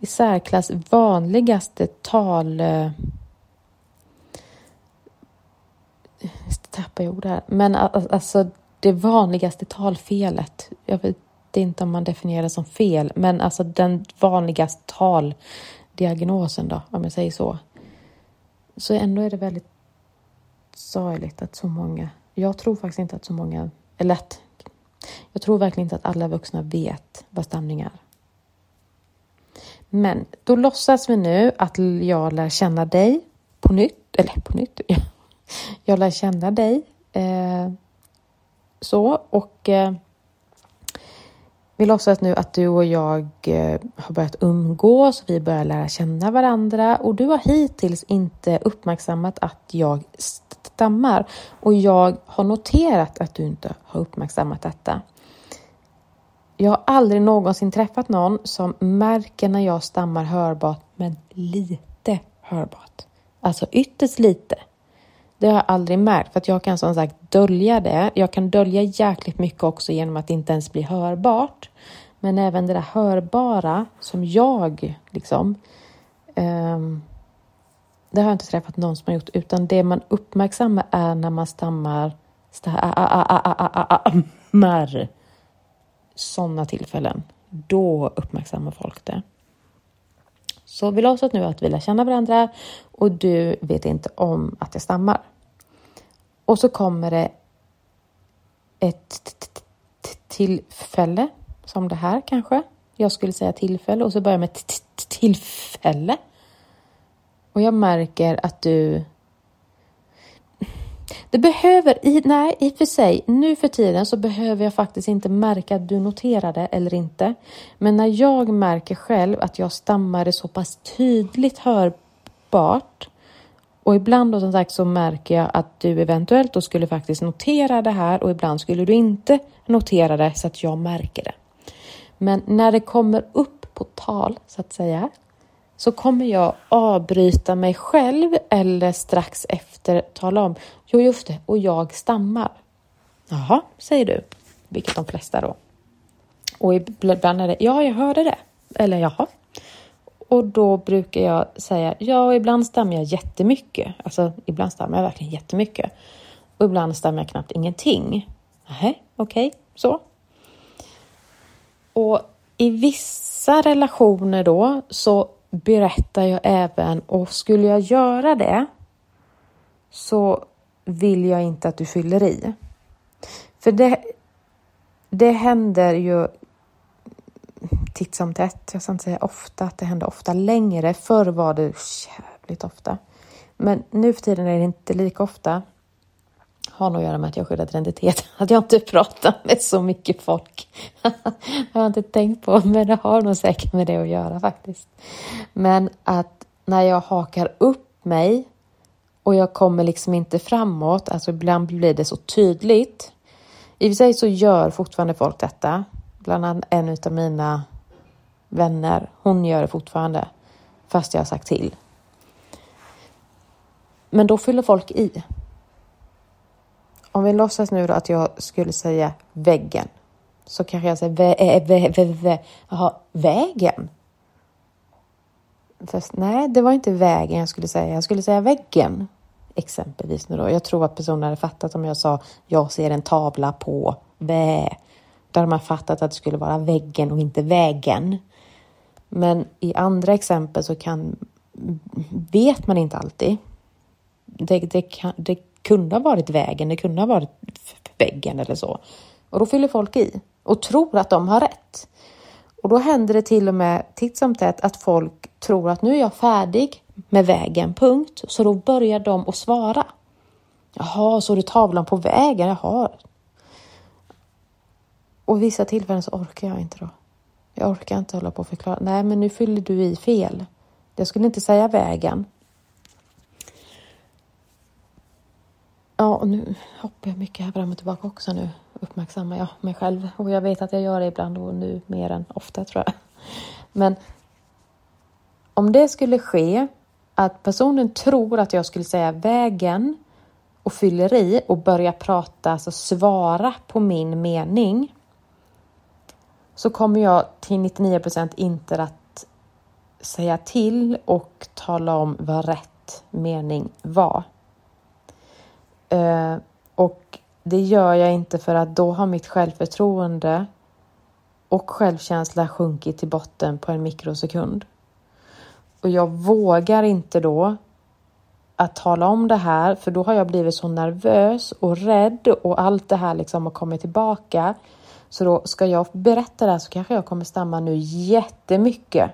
i särklass vanligaste tal... Eh, tappar jag ord här. Men alltså det vanligaste talfelet. Jag vet inte om man definierar det som fel, men alltså den vanligaste taldiagnosen då, om jag säger så. Så ändå är det väldigt sorgligt att så många, jag tror faktiskt inte att så många, eller att jag tror verkligen inte att alla vuxna vet vad stamning är. Men då låtsas vi nu att jag lär känna dig på nytt, eller på nytt, *laughs* jag lär känna dig eh, så och eh, vi låtsas nu att du och jag eh, har börjat umgås, vi börjar lära känna varandra och du har hittills inte uppmärksammat att jag stammar och jag har noterat att du inte har uppmärksammat detta. Jag har aldrig någonsin träffat någon som märker när jag stammar hörbart, men lite hörbart. Alltså ytterst lite. Det har jag aldrig märkt, för att jag kan som sagt dölja det. Jag kan dölja jäkligt mycket också genom att inte ens bli hörbart. Men även det där hörbara som jag liksom um, det har jag inte träffat någon som har gjort, utan det man uppmärksammar är när man stammar stammar. Sådana tillfällen. Då uppmärksammar folk det. Så vi låtsas nu att vi lär känna varandra och du vet inte om att jag stammar. Och så kommer det ett tillfälle, som det här kanske. Jag skulle säga tillfälle och så börjar jag med tillfälle. Och jag märker att du det behöver, i, nej i och för sig, nu för tiden så behöver jag faktiskt inte märka att du noterar det eller inte. Men när jag märker själv att jag stammar det så pass tydligt hörbart och ibland då som sagt så märker jag att du eventuellt då skulle faktiskt notera det här och ibland skulle du inte notera det så att jag märker det. Men när det kommer upp på tal så att säga så kommer jag avbryta mig själv eller strax efter tala om Jo, just det, och jag stammar. Jaha, säger du, vilket de flesta då. Och ibland är det ja, jag hörde det. Eller jaha. Och då brukar jag säga ja, ibland stammar jag jättemycket. Alltså, ibland stammar jag verkligen jättemycket. Och ibland stammar jag knappt ingenting. Nej, okej, okay, så. Och i vissa relationer då så berättar jag även och skulle jag göra det så vill jag inte att du fyller i. För det, det händer ju titt som tätt. Jag ska inte säga ofta att det händer ofta längre. Förr var det jävligt ofta. Men nu för tiden är det inte lika ofta. Har nog att göra med att jag skyddar identitet. *laughs* Att jag inte pratar med så mycket folk. *laughs* det har jag inte tänkt på, men det har nog säkert med det att göra faktiskt. Men att när jag hakar upp mig och jag kommer liksom inte framåt, alltså ibland blir det så tydligt. I och för sig så gör fortfarande folk detta. Bland annat en av mina vänner, hon gör det fortfarande fast jag har sagt till. Men då fyller folk i. Om vi låtsas nu då att jag skulle säga väggen så kanske jag säger eh, vä, vä, vä, vä, Jaha, vägen? Fast, nej, det var inte vägen jag skulle säga. Jag skulle säga väggen. Exempelvis nu då. Jag tror att personen hade fattat om jag sa jag ser en tavla på vä. Då hade man fattat att det skulle vara väggen och inte vägen. Men i andra exempel så kan, vet man inte alltid. Det, det, kan, det kunde ha varit vägen, det kunde ha varit väggen eller så. Och då fyller folk i och tror att de har rätt. Och då händer det till och med titt som tätt att folk tror att nu är jag färdig med vägen, punkt. Så då börjar de att svara. Jaha, så du tavlan på vägen? Jaha. Och vissa tillfällen så orkar jag inte då. Jag orkar inte hålla på och förklara. Nej, men nu fyller du i fel. Jag skulle inte säga vägen. Ja, och nu hoppar jag mycket här fram och tillbaka också nu. Uppmärksammar jag mig själv. Och jag vet att jag gör det ibland och nu mer än ofta tror jag. Men om det skulle ske att personen tror att jag skulle säga vägen och fyller i och börjar prata, alltså svara på min mening så kommer jag till 99% inte att säga till och tala om vad rätt mening var. Eh, och det gör jag inte för att då har mitt självförtroende och självkänsla sjunkit till botten på en mikrosekund. Och jag vågar inte då att tala om det här för då har jag blivit så nervös och rädd och allt det här liksom har kommit tillbaka. Så då ska jag berätta det här så kanske jag kommer stamma nu jättemycket.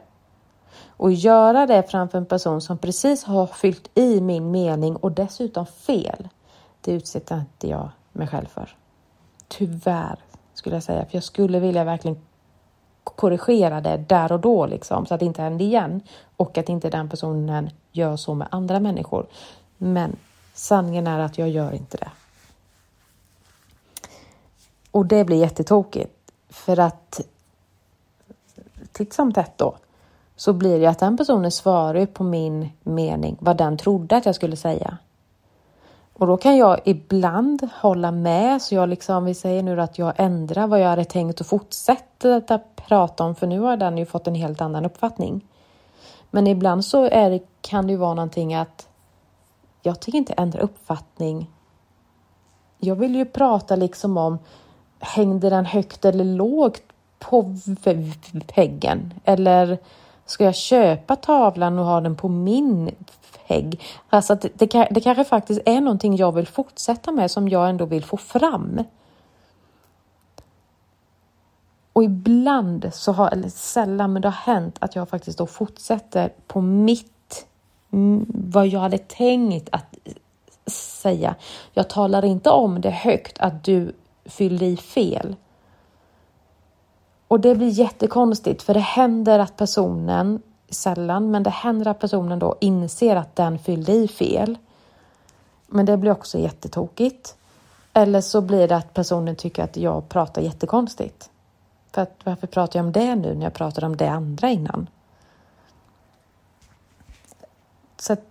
Och göra det framför en person som precis har fyllt i min mening och dessutom fel. Det utsätter inte jag mig själv för. Tyvärr skulle jag säga, för jag skulle vilja verkligen korrigera det där och då liksom så att det inte händer igen och att inte den personen gör så med andra människor. Men sanningen är att jag gör inte det. Och det blir jättetokigt för att titt som tätt då så blir det att den personen svarar på min mening, vad den trodde att jag skulle säga. Och då kan jag ibland hålla med, så jag liksom, vi säger nu att jag ändrar vad jag hade tänkt att fortsätta prata om, för nu har den ju fått en helt annan uppfattning. Men ibland så är det, kan det ju vara någonting att jag tänker inte ändra uppfattning. Jag vill ju prata liksom om, hängde den högt eller lågt på väggen? Eller ska jag köpa tavlan och ha den på min hägg. Alltså att det, det, det kanske faktiskt är någonting jag vill fortsätta med som jag ändå vill få fram. Och ibland så har, eller sällan, men det har hänt att jag faktiskt då fortsätter på mitt, mm, vad jag hade tänkt att säga. Jag talar inte om det högt att du fyllde i fel. Och det blir jättekonstigt för det händer att personen sällan, men det händer att personen då inser att den fyllde i fel. Men det blir också jättetokigt. Eller så blir det att personen tycker att jag pratar jättekonstigt. För att, varför pratar jag om det nu när jag pratade om det andra innan? Så att,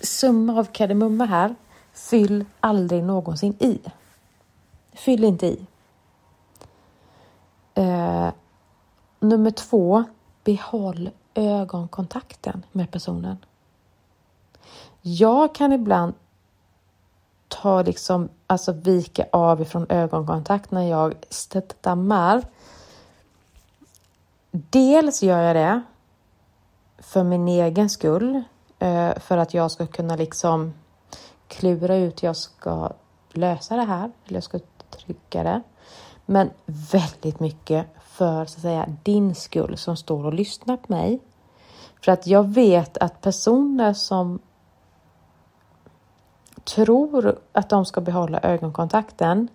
summa av kardemumma här. Fyll aldrig någonsin i. Fyll inte i. Eh, Nummer två, behåll ögonkontakten med personen. Jag kan ibland ta liksom, alltså vika av ifrån ögonkontakt när jag stammar. Dels gör jag det för min egen skull, eh, för att jag ska kunna liksom klura ut hur jag ska lösa det här, eller jag ska trycka det. Men väldigt mycket för så att säga din skull som står och lyssnar på mig. För att jag vet att personer som tror att de ska behålla ögonkontakten,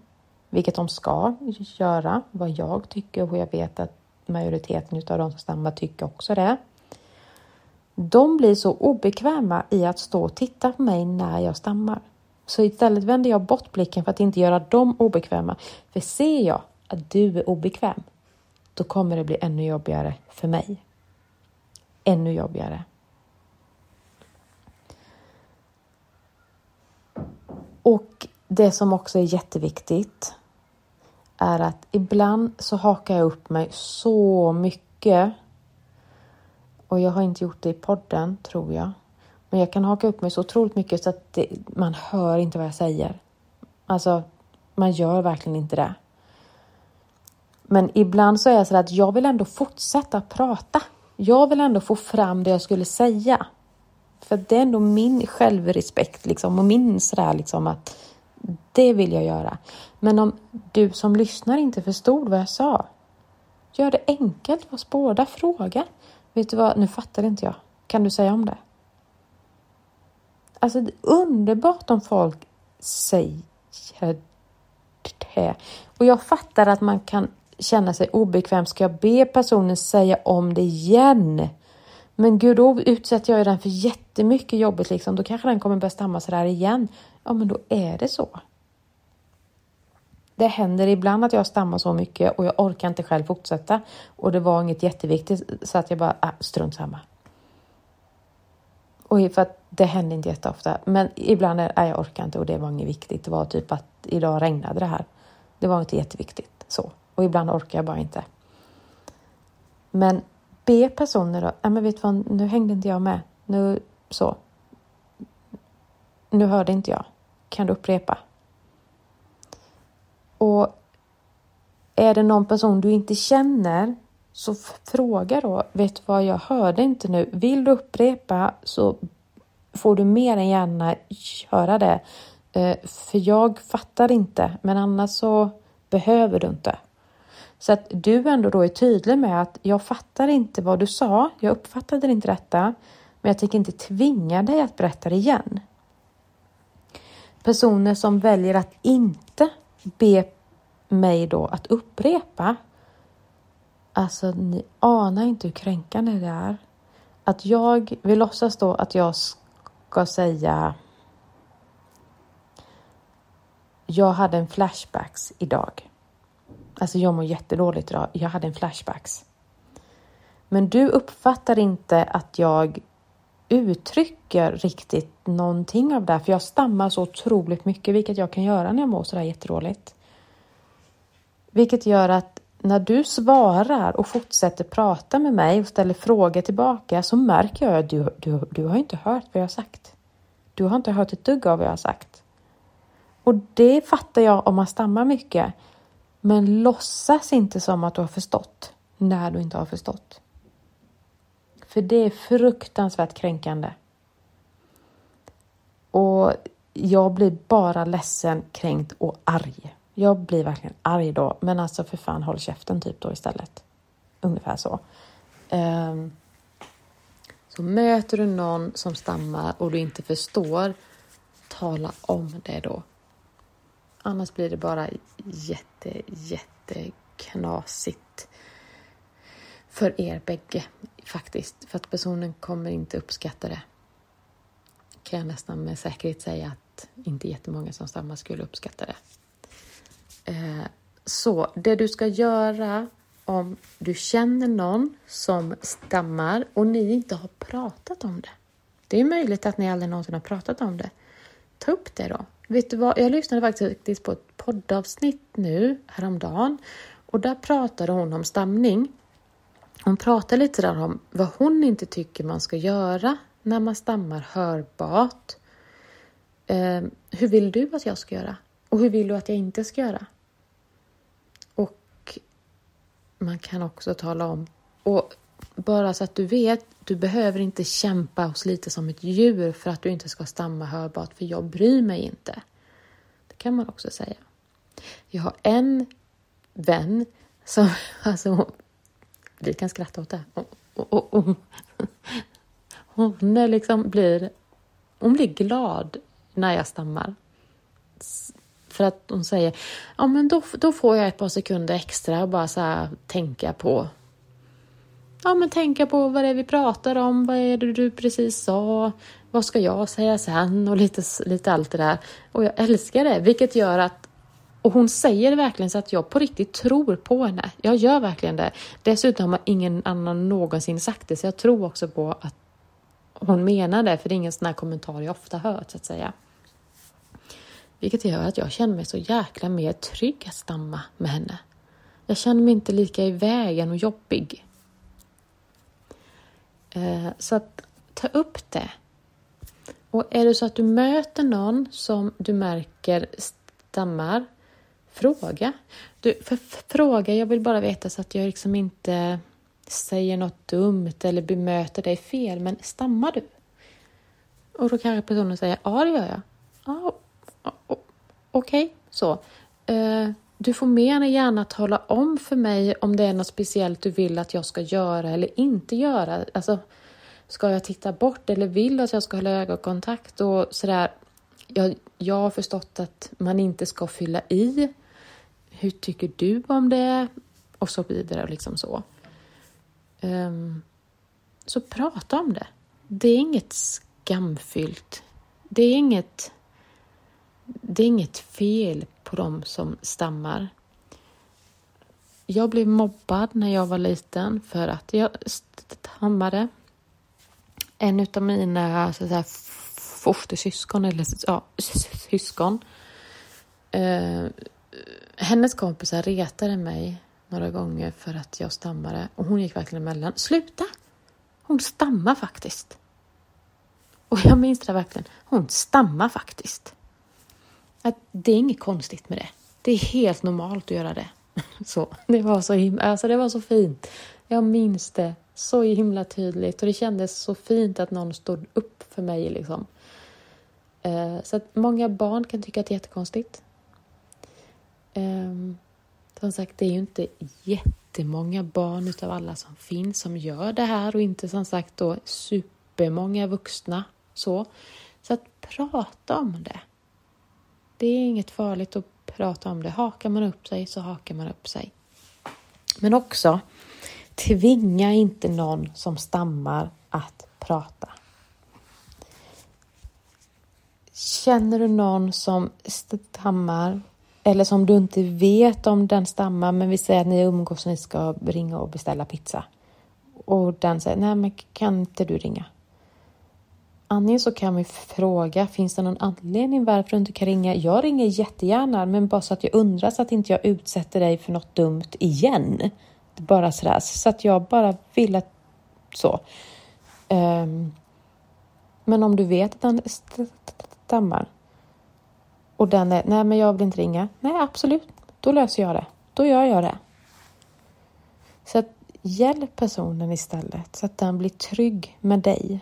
vilket de ska göra, vad jag tycker och jag vet att majoriteten av de som stammar tycker också det. De blir så obekväma i att stå och titta på mig när jag stammar. Så istället vänder jag bort blicken för att inte göra dem obekväma. För ser jag att du är obekväm, då kommer det bli ännu jobbigare för mig. Ännu jobbigare. Och det som också är jätteviktigt är att ibland så hakar jag upp mig så mycket. Och jag har inte gjort det i podden, tror jag. Men jag kan haka upp mig så otroligt mycket så att det, man hör inte vad jag säger. Alltså, man gör verkligen inte det. Men ibland så är jag så att jag vill ändå fortsätta prata. Jag vill ändå få fram det jag skulle säga. För det är ändå min självrespekt liksom och min sådär liksom att det vill jag göra. Men om du som lyssnar inte förstod vad jag sa, gör det enkelt för oss båda. Fråga. Vet du vad, nu fattar inte jag. Kan du säga om det? Alltså det är underbart om folk säger det. Och jag fattar att man kan känna sig obekväm. Ska jag be personen säga om det igen? Men gud, då utsätter jag ju den för jättemycket jobbigt liksom. Då kanske den kommer börja stamma sådär igen. Ja, men då är det så. Det händer ibland att jag stammar så mycket och jag orkar inte själv fortsätta. Och det var inget jätteviktigt så att jag bara, ah, strunt samma. Och för att det händer inte jätteofta. Men ibland är nej, jag orkar inte och det var inget viktigt. Det var typ att idag regnade det här. Det var inte jätteviktigt så. Och ibland orkar jag bara inte. Men be personer då, ja men vet du vad, nu hängde inte jag med. Nu så. Nu hörde inte jag. Kan du upprepa? Och är det någon person du inte känner så fråga då, vet du vad, jag hörde inte nu. Vill du upprepa så får du mer än gärna göra det. Eh, för jag fattar inte, men annars så behöver du inte. Så att du ändå då är tydlig med att jag fattar inte vad du sa, jag uppfattade inte detta, men jag tänker inte tvinga dig att berätta det igen. Personer som väljer att inte be mig då att upprepa, alltså ni anar inte hur kränkande det är. Att jag vill låtsas då att jag ska säga jag hade en flashbacks idag. Alltså jag mår jättedåligt idag. Jag hade en flashbacks. Men du uppfattar inte att jag uttrycker riktigt någonting av det, här, för jag stammar så otroligt mycket, vilket jag kan göra när jag mår sådär jättedåligt. Vilket gör att när du svarar och fortsätter prata med mig och ställer frågor tillbaka så märker jag att du, du, du har inte hört vad jag har sagt. Du har inte hört ett dugg av vad jag har sagt. Och det fattar jag om man stammar mycket. Men låtsas inte som att du har förstått när du inte har förstått. För det är fruktansvärt kränkande. Och jag blir bara ledsen, kränkt och arg. Jag blir verkligen arg då, men alltså för fan håll käften typ då istället. Ungefär så. Um, så möter du någon som stammar och du inte förstår, tala om det då. Annars blir det bara jätte, jätte knasigt för er bägge faktiskt. För att personen kommer inte uppskatta det. Kan jag nästan med säkerhet säga att inte jättemånga som stammar skulle uppskatta det. Eh, så det du ska göra om du känner någon som stammar och ni inte har pratat om det. Det är möjligt att ni aldrig någonsin har pratat om det. Ta upp det då. Vet du vad? Jag lyssnade faktiskt på ett poddavsnitt nu häromdagen och där pratade hon om stamning. Hon pratade lite där om vad hon inte tycker man ska göra när man stammar hörbart. Eh, hur vill du att jag ska göra? Och hur vill du att jag inte ska göra? Och man kan också tala om, och bara så att du vet, du behöver inte kämpa och slita som ett djur för att du inte ska stamma hörbart, för jag bryr mig inte. Det kan man också säga. Jag har en vän som, *laughs* alltså, vi kan skratta åt det. Och, och, hon liksom blir, hon blir glad när jag stammar. För att hon säger, ja men då, då får jag ett par sekunder extra och bara så här tänka på Ja men tänka på vad det är vi pratar om, vad är det du precis sa, vad ska jag säga sen och lite, lite allt det där. Och jag älskar det, vilket gör att och hon säger det verkligen så att jag på riktigt tror på henne. Jag gör verkligen det. Dessutom har ingen annan någonsin sagt det, så jag tror också på att hon menar det, för det är ingen sån här kommentar jag ofta hört så att säga. Vilket gör att jag känner mig så jäkla mer trygg att stamma med henne. Jag känner mig inte lika i vägen och jobbig. Eh, så att ta upp det. Och är det så att du möter någon som du märker stammar, fråga. Du, för, fråga, jag vill bara veta så att jag liksom inte säger något dumt eller bemöter dig fel, men stammar du? Och då kanske personen säger ja, det gör jag. Ja, Okej, okay, så. Uh, du får mer än gärna tala om för mig om det är något speciellt du vill att jag ska göra eller inte göra. Alltså, ska jag titta bort eller vill att jag ska hålla ögonkontakt och sådär. Jag, jag har förstått att man inte ska fylla i. Hur tycker du om det? Och så vidare, liksom så. Um, så prata om det. Det är inget skamfyllt. Det är inget, det är inget fel på dem som stammar. Jag blev mobbad när jag var liten för att jag stammade. En av mina så att säga, fostersyskon, eller ja, syskon, eh, hennes kompisar retade mig några gånger för att jag stammade och hon gick verkligen emellan. Sluta! Hon stammar faktiskt. Och jag minns det verkligen. Hon stammar faktiskt. Att det är inget konstigt med det. Det är helt normalt att göra det. *laughs* Så, det, var så himla, alltså det var så fint. Jag minns det så himla tydligt och det kändes så fint att någon stod upp för mig. Liksom. Eh, så att många barn kan tycka att det är jättekonstigt. Ehm, som sagt, det är ju inte jättemånga barn utav alla som finns som gör det här och inte som sagt då supermånga vuxna så. Så att prata om det. Det är inget farligt att prata om det. Hakar man upp sig så hakar man upp sig. Men också, tvinga inte någon som stammar att prata. Känner du någon som stammar eller som du inte vet om den stammar, men vi säger att ni umgås och ni ska ringa och beställa pizza. Och den säger, nej men kan inte du ringa? Antingen så kan vi fråga, finns det någon anledning varför du inte kan ringa? Jag ringer jättegärna, men bara så att jag undrar så att inte jag utsätter dig för något dumt igen. Bara sådär, så att jag bara vill att så. Um, men om du vet att han stammar, och den är, nej men jag vill inte ringa. Nej absolut, då löser jag det. Då gör jag det. Så att hjälp personen istället så att den blir trygg med dig.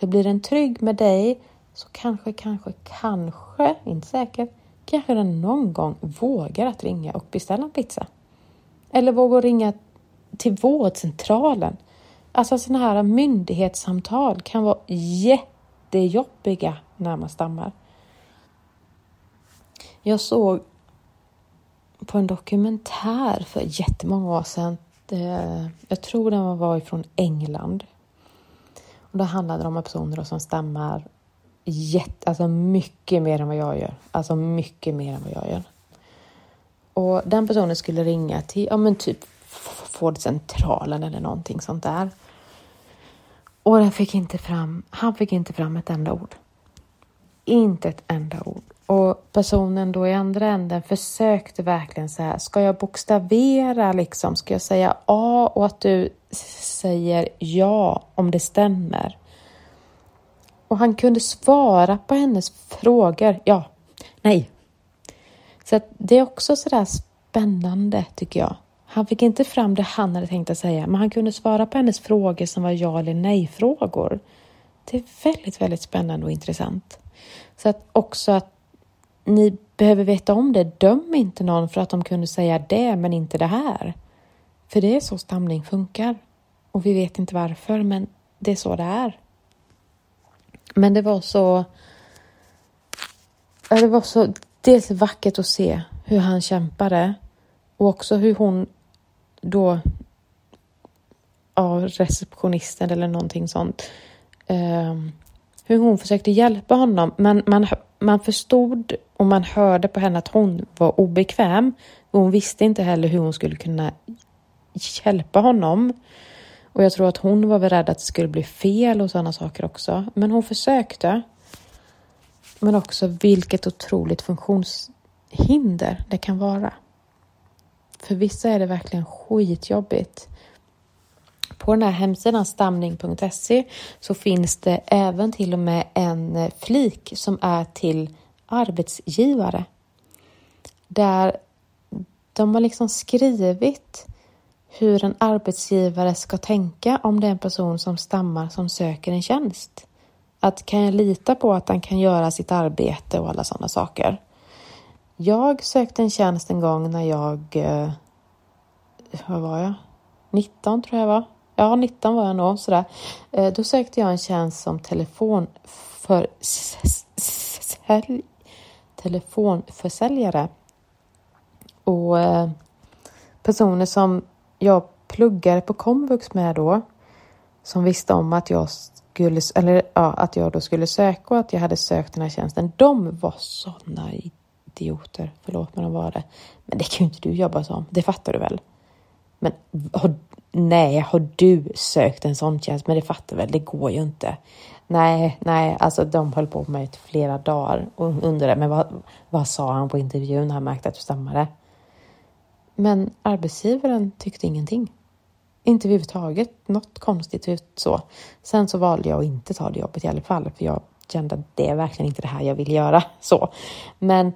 För blir den trygg med dig så kanske, kanske, kanske, inte säkert, kanske den någon gång vågar att ringa och beställa en pizza. Eller vågar ringa till vårdcentralen. Alltså sådana här myndighetssamtal kan vara jättejobbiga när man stammar. Jag såg på en dokumentär för jättemånga år sedan. Eh, jag tror den var ifrån England. Och då handlade det om personer som stammar jätte, alltså mycket mer än vad jag gör. Alltså mycket mer än vad jag gör. Och den personen skulle ringa till, ja men typ vårdcentralen eller någonting sånt där. Och den fick inte fram, han fick inte fram ett enda ord. Inte ett enda ord. Och personen då i andra änden försökte verkligen så här, ska jag bokstavera liksom? Ska jag säga A och att du säger ja om det stämmer? Och han kunde svara på hennes frågor. Ja, nej. Så det är också så där spännande tycker jag. Han fick inte fram det han hade tänkt att säga, men han kunde svara på hennes frågor som var ja eller nej-frågor. Det är väldigt, väldigt spännande och intressant. Så att också att ni behöver veta om det. Döm inte någon för att de kunde säga det men inte det här. För det är så stamning funkar. Och vi vet inte varför, men det är så det är. Men det var så... Det var så dels vackert att se hur han kämpade och också hur hon då av receptionisten eller någonting sånt. Ehm, hur hon försökte hjälpa honom. Men man, man förstod och man hörde på henne att hon var obekväm. Och hon visste inte heller hur hon skulle kunna hjälpa honom. Och jag tror att hon var rädd att det skulle bli fel och sådana saker också. Men hon försökte. Men också vilket otroligt funktionshinder det kan vara. För vissa är det verkligen skitjobbigt. På den här hemsidan stamning.se så finns det även till och med en flik som är till arbetsgivare. Där de har liksom skrivit hur en arbetsgivare ska tänka om det är en person som stammar som söker en tjänst. Att kan jag lita på att han kan göra sitt arbete och alla sådana saker. Jag sökte en tjänst en gång när jag, eh, vad var jag? 19 tror jag var. Ja, 19 var jag nog sådär. Eh, då sökte jag en tjänst som telefonförsälj telefonförsäljare. Och eh, personer som jag pluggade på komvux med då, som visste om att jag skulle, eller ja, att jag då skulle söka och att jag hade sökt den här tjänsten. De var såna idioter. Förlåt men de var det. Men det kan ju inte du jobba som. Det fattar du väl? Men har, nej, har du sökt en sån tjänst? Men det fattar väl? Det går ju inte. Nej, nej, alltså de höll på med det flera dagar och undrade, men vad, vad sa han på intervjun när han märkte att du stammade? Men arbetsgivaren tyckte ingenting. Inte överhuvudtaget något konstigt ut så. Sen så valde jag att inte ta det jobbet i alla fall, för jag kände att det är verkligen inte det här jag vill göra. *laughs* så. Men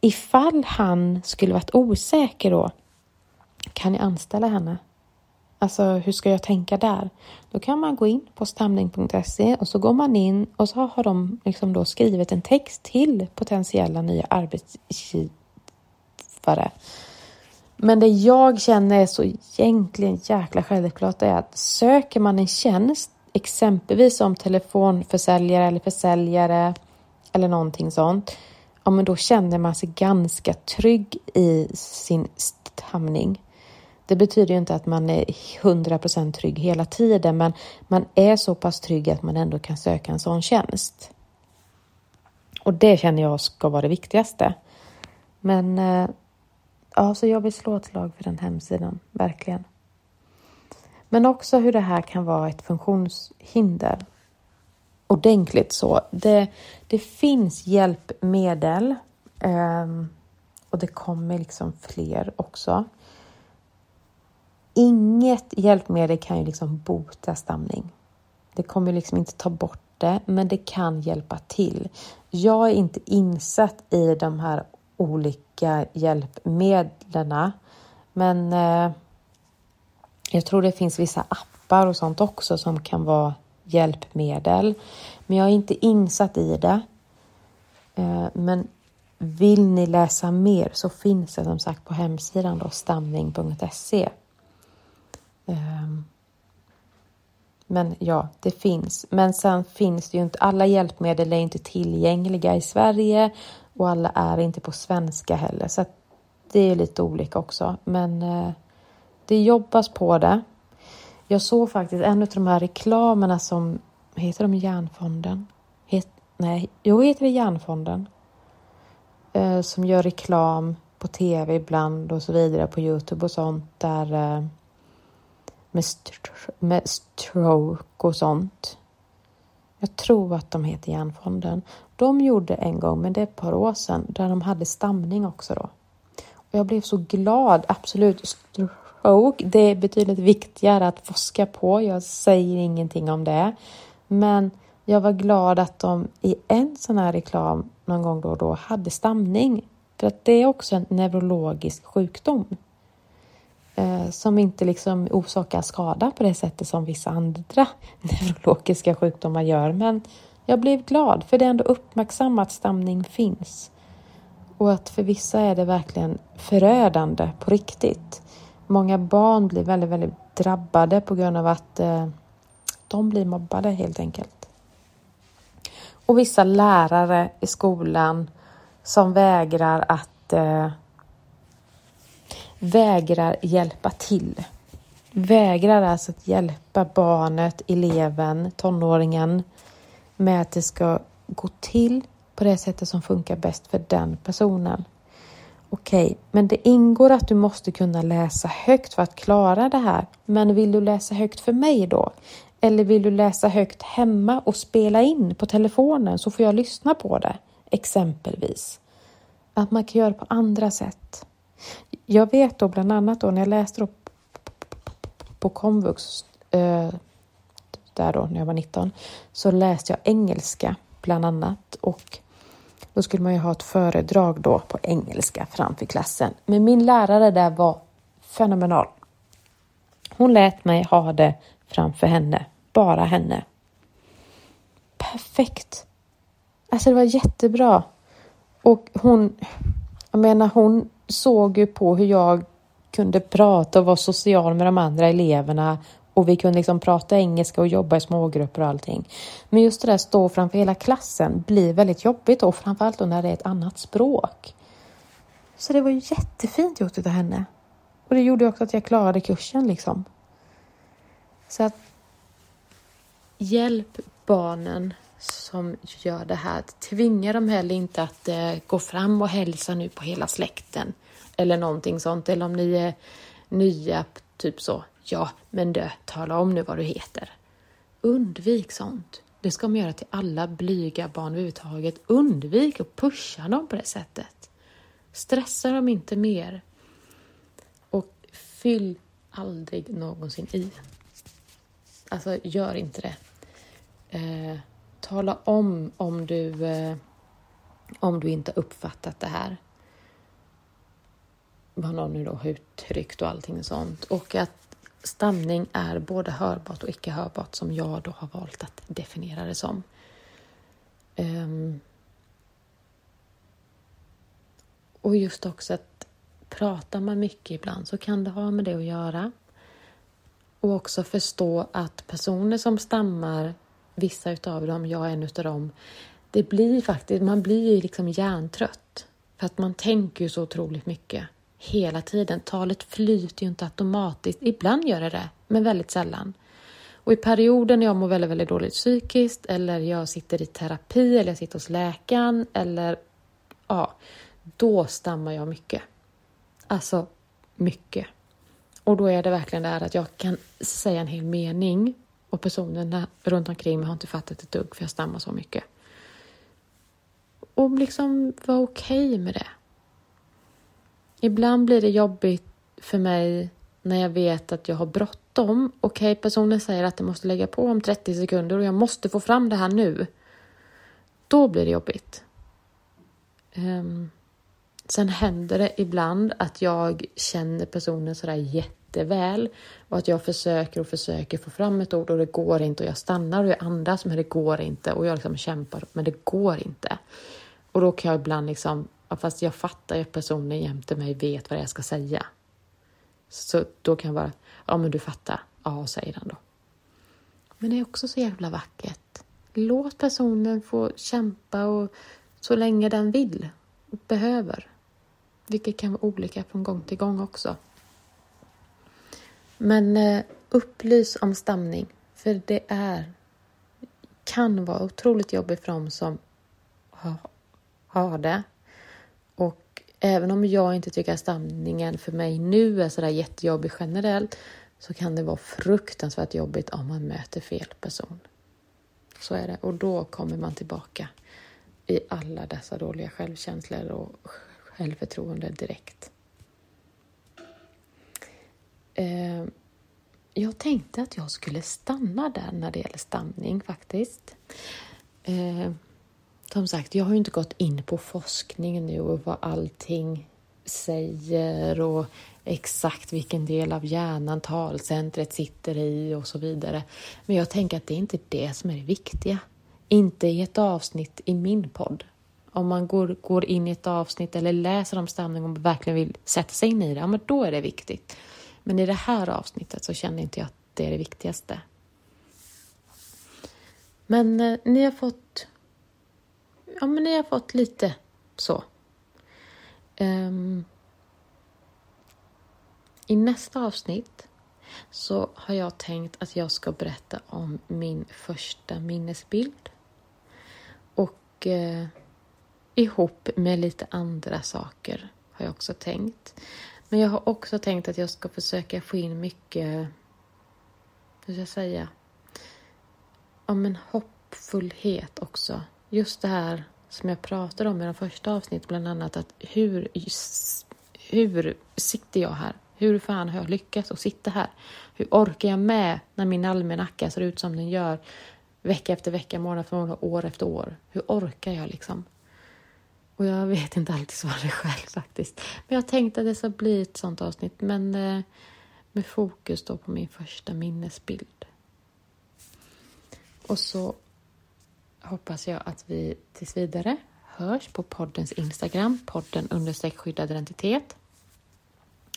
ifall han skulle varit osäker då, kan jag anställa henne? Alltså hur ska jag tänka där? Då kan man gå in på stamning.se och så går man in och så har de liksom då skrivit en text till potentiella nya arbetsgivare. Men det jag känner är så egentligen jäkla självklart är att söker man en tjänst, exempelvis som telefonförsäljare eller försäljare eller någonting sånt, ja men då känner man sig ganska trygg i sin stamning. Det betyder ju inte att man är 100% trygg hela tiden, men man är så pass trygg att man ändå kan söka en sån tjänst. Och det känner jag ska vara det viktigaste. Men eh, ja, så jag vill slå ett slag för den hemsidan, verkligen. Men också hur det här kan vara ett funktionshinder. Ordentligt så. Det, det finns hjälpmedel eh, och det kommer liksom fler också. Inget hjälpmedel kan ju liksom bota stamning. Det kommer liksom inte ta bort det, men det kan hjälpa till. Jag är inte insatt i de här olika hjälpmedlen, men eh, jag tror det finns vissa appar och sånt också som kan vara hjälpmedel. Men jag är inte insatt i det. Eh, men vill ni läsa mer så finns det som sagt på hemsidan då stamning.se. Ehm, men ja, det finns. Men sen finns det ju inte, alla hjälpmedel är inte tillgängliga i Sverige och alla är inte på svenska heller, så det är lite olika också. Men eh, det jobbas på det. Jag såg faktiskt en av de här reklamerna som, heter de Järnfonden? Het, nej, jo, heter det Järnfonden? Eh, som gör reklam på tv ibland och så vidare på Youtube och sånt där eh, med, st med stroke och sånt. Jag tror att de heter Hjärnfonden. De gjorde en gång, men det är ett par år sedan, där de hade stamning också då. Och jag blev så glad, absolut. Stroke, det är betydligt viktigare att forska på. Jag säger ingenting om det. Men jag var glad att de i en sån här reklam någon gång då och då hade stamning. För att det är också en neurologisk sjukdom Eh, som inte liksom orsakar skada på det sättet som vissa andra *laughs* neurologiska sjukdomar gör. Men jag blev glad för det är ändå uppmärksammat att stamning finns. Och att för vissa är det verkligen förödande på riktigt. Många barn blir väldigt, väldigt drabbade på grund av att eh, de blir mobbade helt enkelt. Och vissa lärare i skolan som vägrar att eh, vägrar hjälpa till. Vägrar alltså att hjälpa barnet, eleven, tonåringen med att det ska gå till på det sättet som funkar bäst för den personen. Okej, okay, men det ingår att du måste kunna läsa högt för att klara det här. Men vill du läsa högt för mig då? Eller vill du läsa högt hemma och spela in på telefonen så får jag lyssna på det, exempelvis. Att man kan göra det på andra sätt. Jag vet då bland annat då när jag läste då på komvux eh, där då när jag var 19 så läste jag engelska bland annat och då skulle man ju ha ett föredrag då på engelska framför klassen. Men min lärare där var fenomenal. Hon lät mig ha det framför henne, bara henne. Perfekt. Alltså det var jättebra. Och hon, jag menar hon såg ju på hur jag kunde prata och vara social med de andra eleverna och vi kunde liksom prata engelska och jobba i smågrupper och allting. Men just det där att stå framför hela klassen blir väldigt jobbigt och framförallt då när det är ett annat språk. Så det var jättefint gjort av henne. Och det gjorde också att jag klarade kursen liksom. Så att hjälp barnen som gör det här. Tvinga dem heller inte att eh, gå fram och hälsa nu på hela släkten eller någonting sånt. Eller om ni är nya, typ så. Ja, men du, tala om nu vad du heter. Undvik sånt. Det ska man göra till alla blyga barn överhuvudtaget. Undvik att pusha dem på det sättet. Stressa dem inte mer. Och fyll aldrig någonsin i. Alltså, gör inte det. Eh, tala om om du, eh, om du inte uppfattat det här. Vad någon nu då har uttryckt och allting sånt. Och att stamning är både hörbart och icke hörbart som jag då har valt att definiera det som. Um, och just också att pratar man mycket ibland så kan det ha med det att göra. Och också förstå att personer som stammar vissa utav dem, jag är en utav dem, det blir faktiskt, man blir liksom hjärntrött. För att man tänker ju så otroligt mycket hela tiden. Talet flyter ju inte automatiskt. Ibland gör det det, men väldigt sällan. Och i perioder när jag mår väldigt, väldigt dåligt psykiskt eller jag sitter i terapi eller jag sitter hos läkaren eller ja, då stammar jag mycket. Alltså mycket. Och då är det verkligen det här att jag kan säga en hel mening och personerna runt omkring mig har inte fattat ett dugg för jag stammar så mycket. Och liksom vara okej okay med det. Ibland blir det jobbigt för mig när jag vet att jag har bråttom. Okej, okay, personen säger att den måste lägga på om 30 sekunder och jag måste få fram det här nu. Då blir det jobbigt. Um, sen händer det ibland att jag känner personen sådär jätte jätteväl och att jag försöker och försöker få fram ett ord och det går inte och jag stannar och jag andas men det går inte och jag liksom kämpar men det går inte. Och då kan jag ibland liksom, fast jag fattar att personen jämte mig vet vad jag ska säga. Så då kan jag bara, ja men du fattar, ja säger den då. Men det är också så jävla vackert. Låt personen få kämpa och så länge den vill och behöver. Vilket kan vara olika från gång till gång också. Men eh, upplys om stamning, för det är kan vara otroligt jobbigt för dem som har, har det. Och även om jag inte tycker att stamningen för mig nu är sådär jättejobbig generellt så kan det vara fruktansvärt jobbigt om man möter fel person. Så är det. Och då kommer man tillbaka i alla dessa dåliga självkänslor och självförtroende direkt. Eh, jag tänkte att jag skulle stanna där när det gäller stamning faktiskt. Eh, som sagt, jag har ju inte gått in på forskning nu och vad allting säger och exakt vilken del av hjärnan talcentret sitter i och så vidare. Men jag tänker att det är inte det som är det viktiga. Inte i ett avsnitt i min podd. Om man går, går in i ett avsnitt eller läser om stamning och verkligen vill sätta sig in i det, ja men då är det viktigt. Men i det här avsnittet så känner inte jag att det är det viktigaste. Men eh, ni har fått Ja, men ni har fått lite så. Um, I nästa avsnitt så har jag tänkt att jag ska berätta om min första minnesbild. Och eh, ihop med lite andra saker har jag också tänkt. Men jag har också tänkt att jag ska försöka få in mycket, hur ska jag säga, ja men hoppfullhet också. Just det här som jag pratade om i de första avsnittet, bland annat att hur, hur sitter jag här? Hur fan har jag lyckats att sitta här? Hur orkar jag med när min almanacka ser ut som den gör vecka efter vecka, månad för månad, år efter år? Hur orkar jag liksom? Och jag vet inte alltid svaret själv faktiskt. Men jag tänkte att det ska bli ett sånt avsnitt, men eh, med fokus då på min första minnesbild. Och så hoppas jag att vi tills vidare hörs på poddens Instagram, podden understreck skyddad identitet.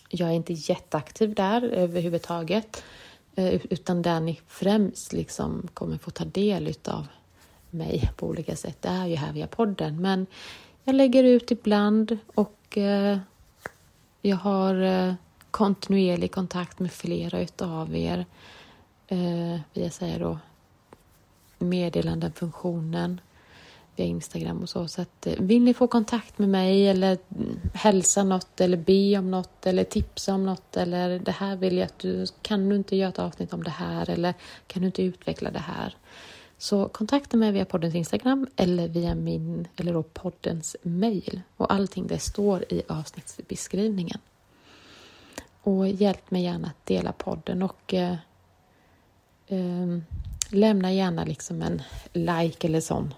Jag är inte jätteaktiv där överhuvudtaget, eh, utan där ni främst liksom kommer få ta del av mig på olika sätt, det är ju här via podden. Men jag lägger ut ibland och eh, jag har eh, kontinuerlig kontakt med flera utav er eh, via säger då meddelandefunktionen via Instagram och så. Så att, eh, vill ni få kontakt med mig eller mm, hälsa något eller be om något eller tipsa om något eller det här vill jag att du, kan du inte göra ett avsnitt om det här eller kan du inte utveckla det här? Så kontakta mig via poddens Instagram eller via min, eller då poddens mail. Och allting det står i avsnittsbeskrivningen. Och hjälp mig gärna att dela podden och eh, eh, lämna gärna liksom en like eller sån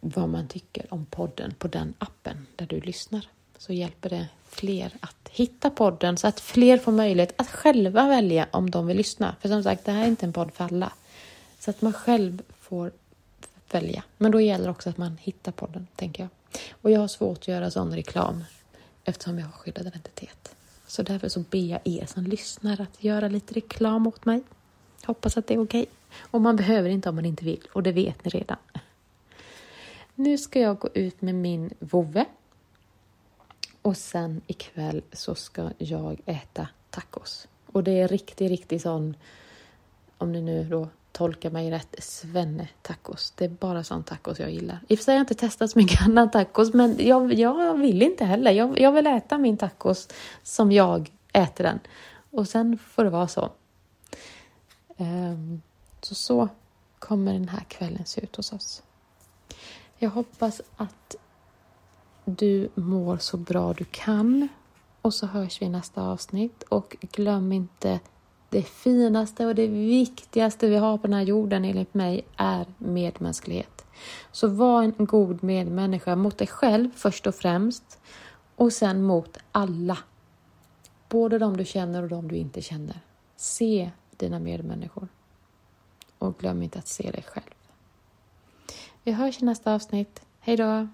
vad man tycker om podden på den appen där du lyssnar. Så hjälper det fler att hitta podden så att fler får möjlighet att själva välja om de vill lyssna. För som sagt, det här är inte en podd för alla. Så att man själv får välja. Men då gäller det också att man hittar podden, tänker jag. Och jag har svårt att göra sån reklam eftersom jag har skyddad identitet. Så därför så ber jag er som lyssnar att göra lite reklam åt mig. Hoppas att det är okej. Okay. Och man behöver inte om man inte vill, och det vet ni redan. Nu ska jag gå ut med min vovve. Och sen ikväll så ska jag äta tacos. Och det är riktigt, riktigt sån, om ni nu då tolka mig rätt, svenne-tacos. Det är bara sån tacos jag gillar. I och för sig har jag inte testat så mycket *laughs* annan tacos, men jag, jag vill inte heller. Jag, jag vill äta min tacos som jag äter den. Och sen får det vara så. Um, så så kommer den här kvällen se ut hos oss. Jag hoppas att du mår så bra du kan och så hörs vi i nästa avsnitt och glöm inte det finaste och det viktigaste vi har på den här jorden enligt mig är medmänsklighet. Så var en god medmänniska mot dig själv först och främst och sen mot alla. Både de du känner och de du inte känner. Se dina medmänniskor. Och glöm inte att se dig själv. Vi hörs i nästa avsnitt. Hej då!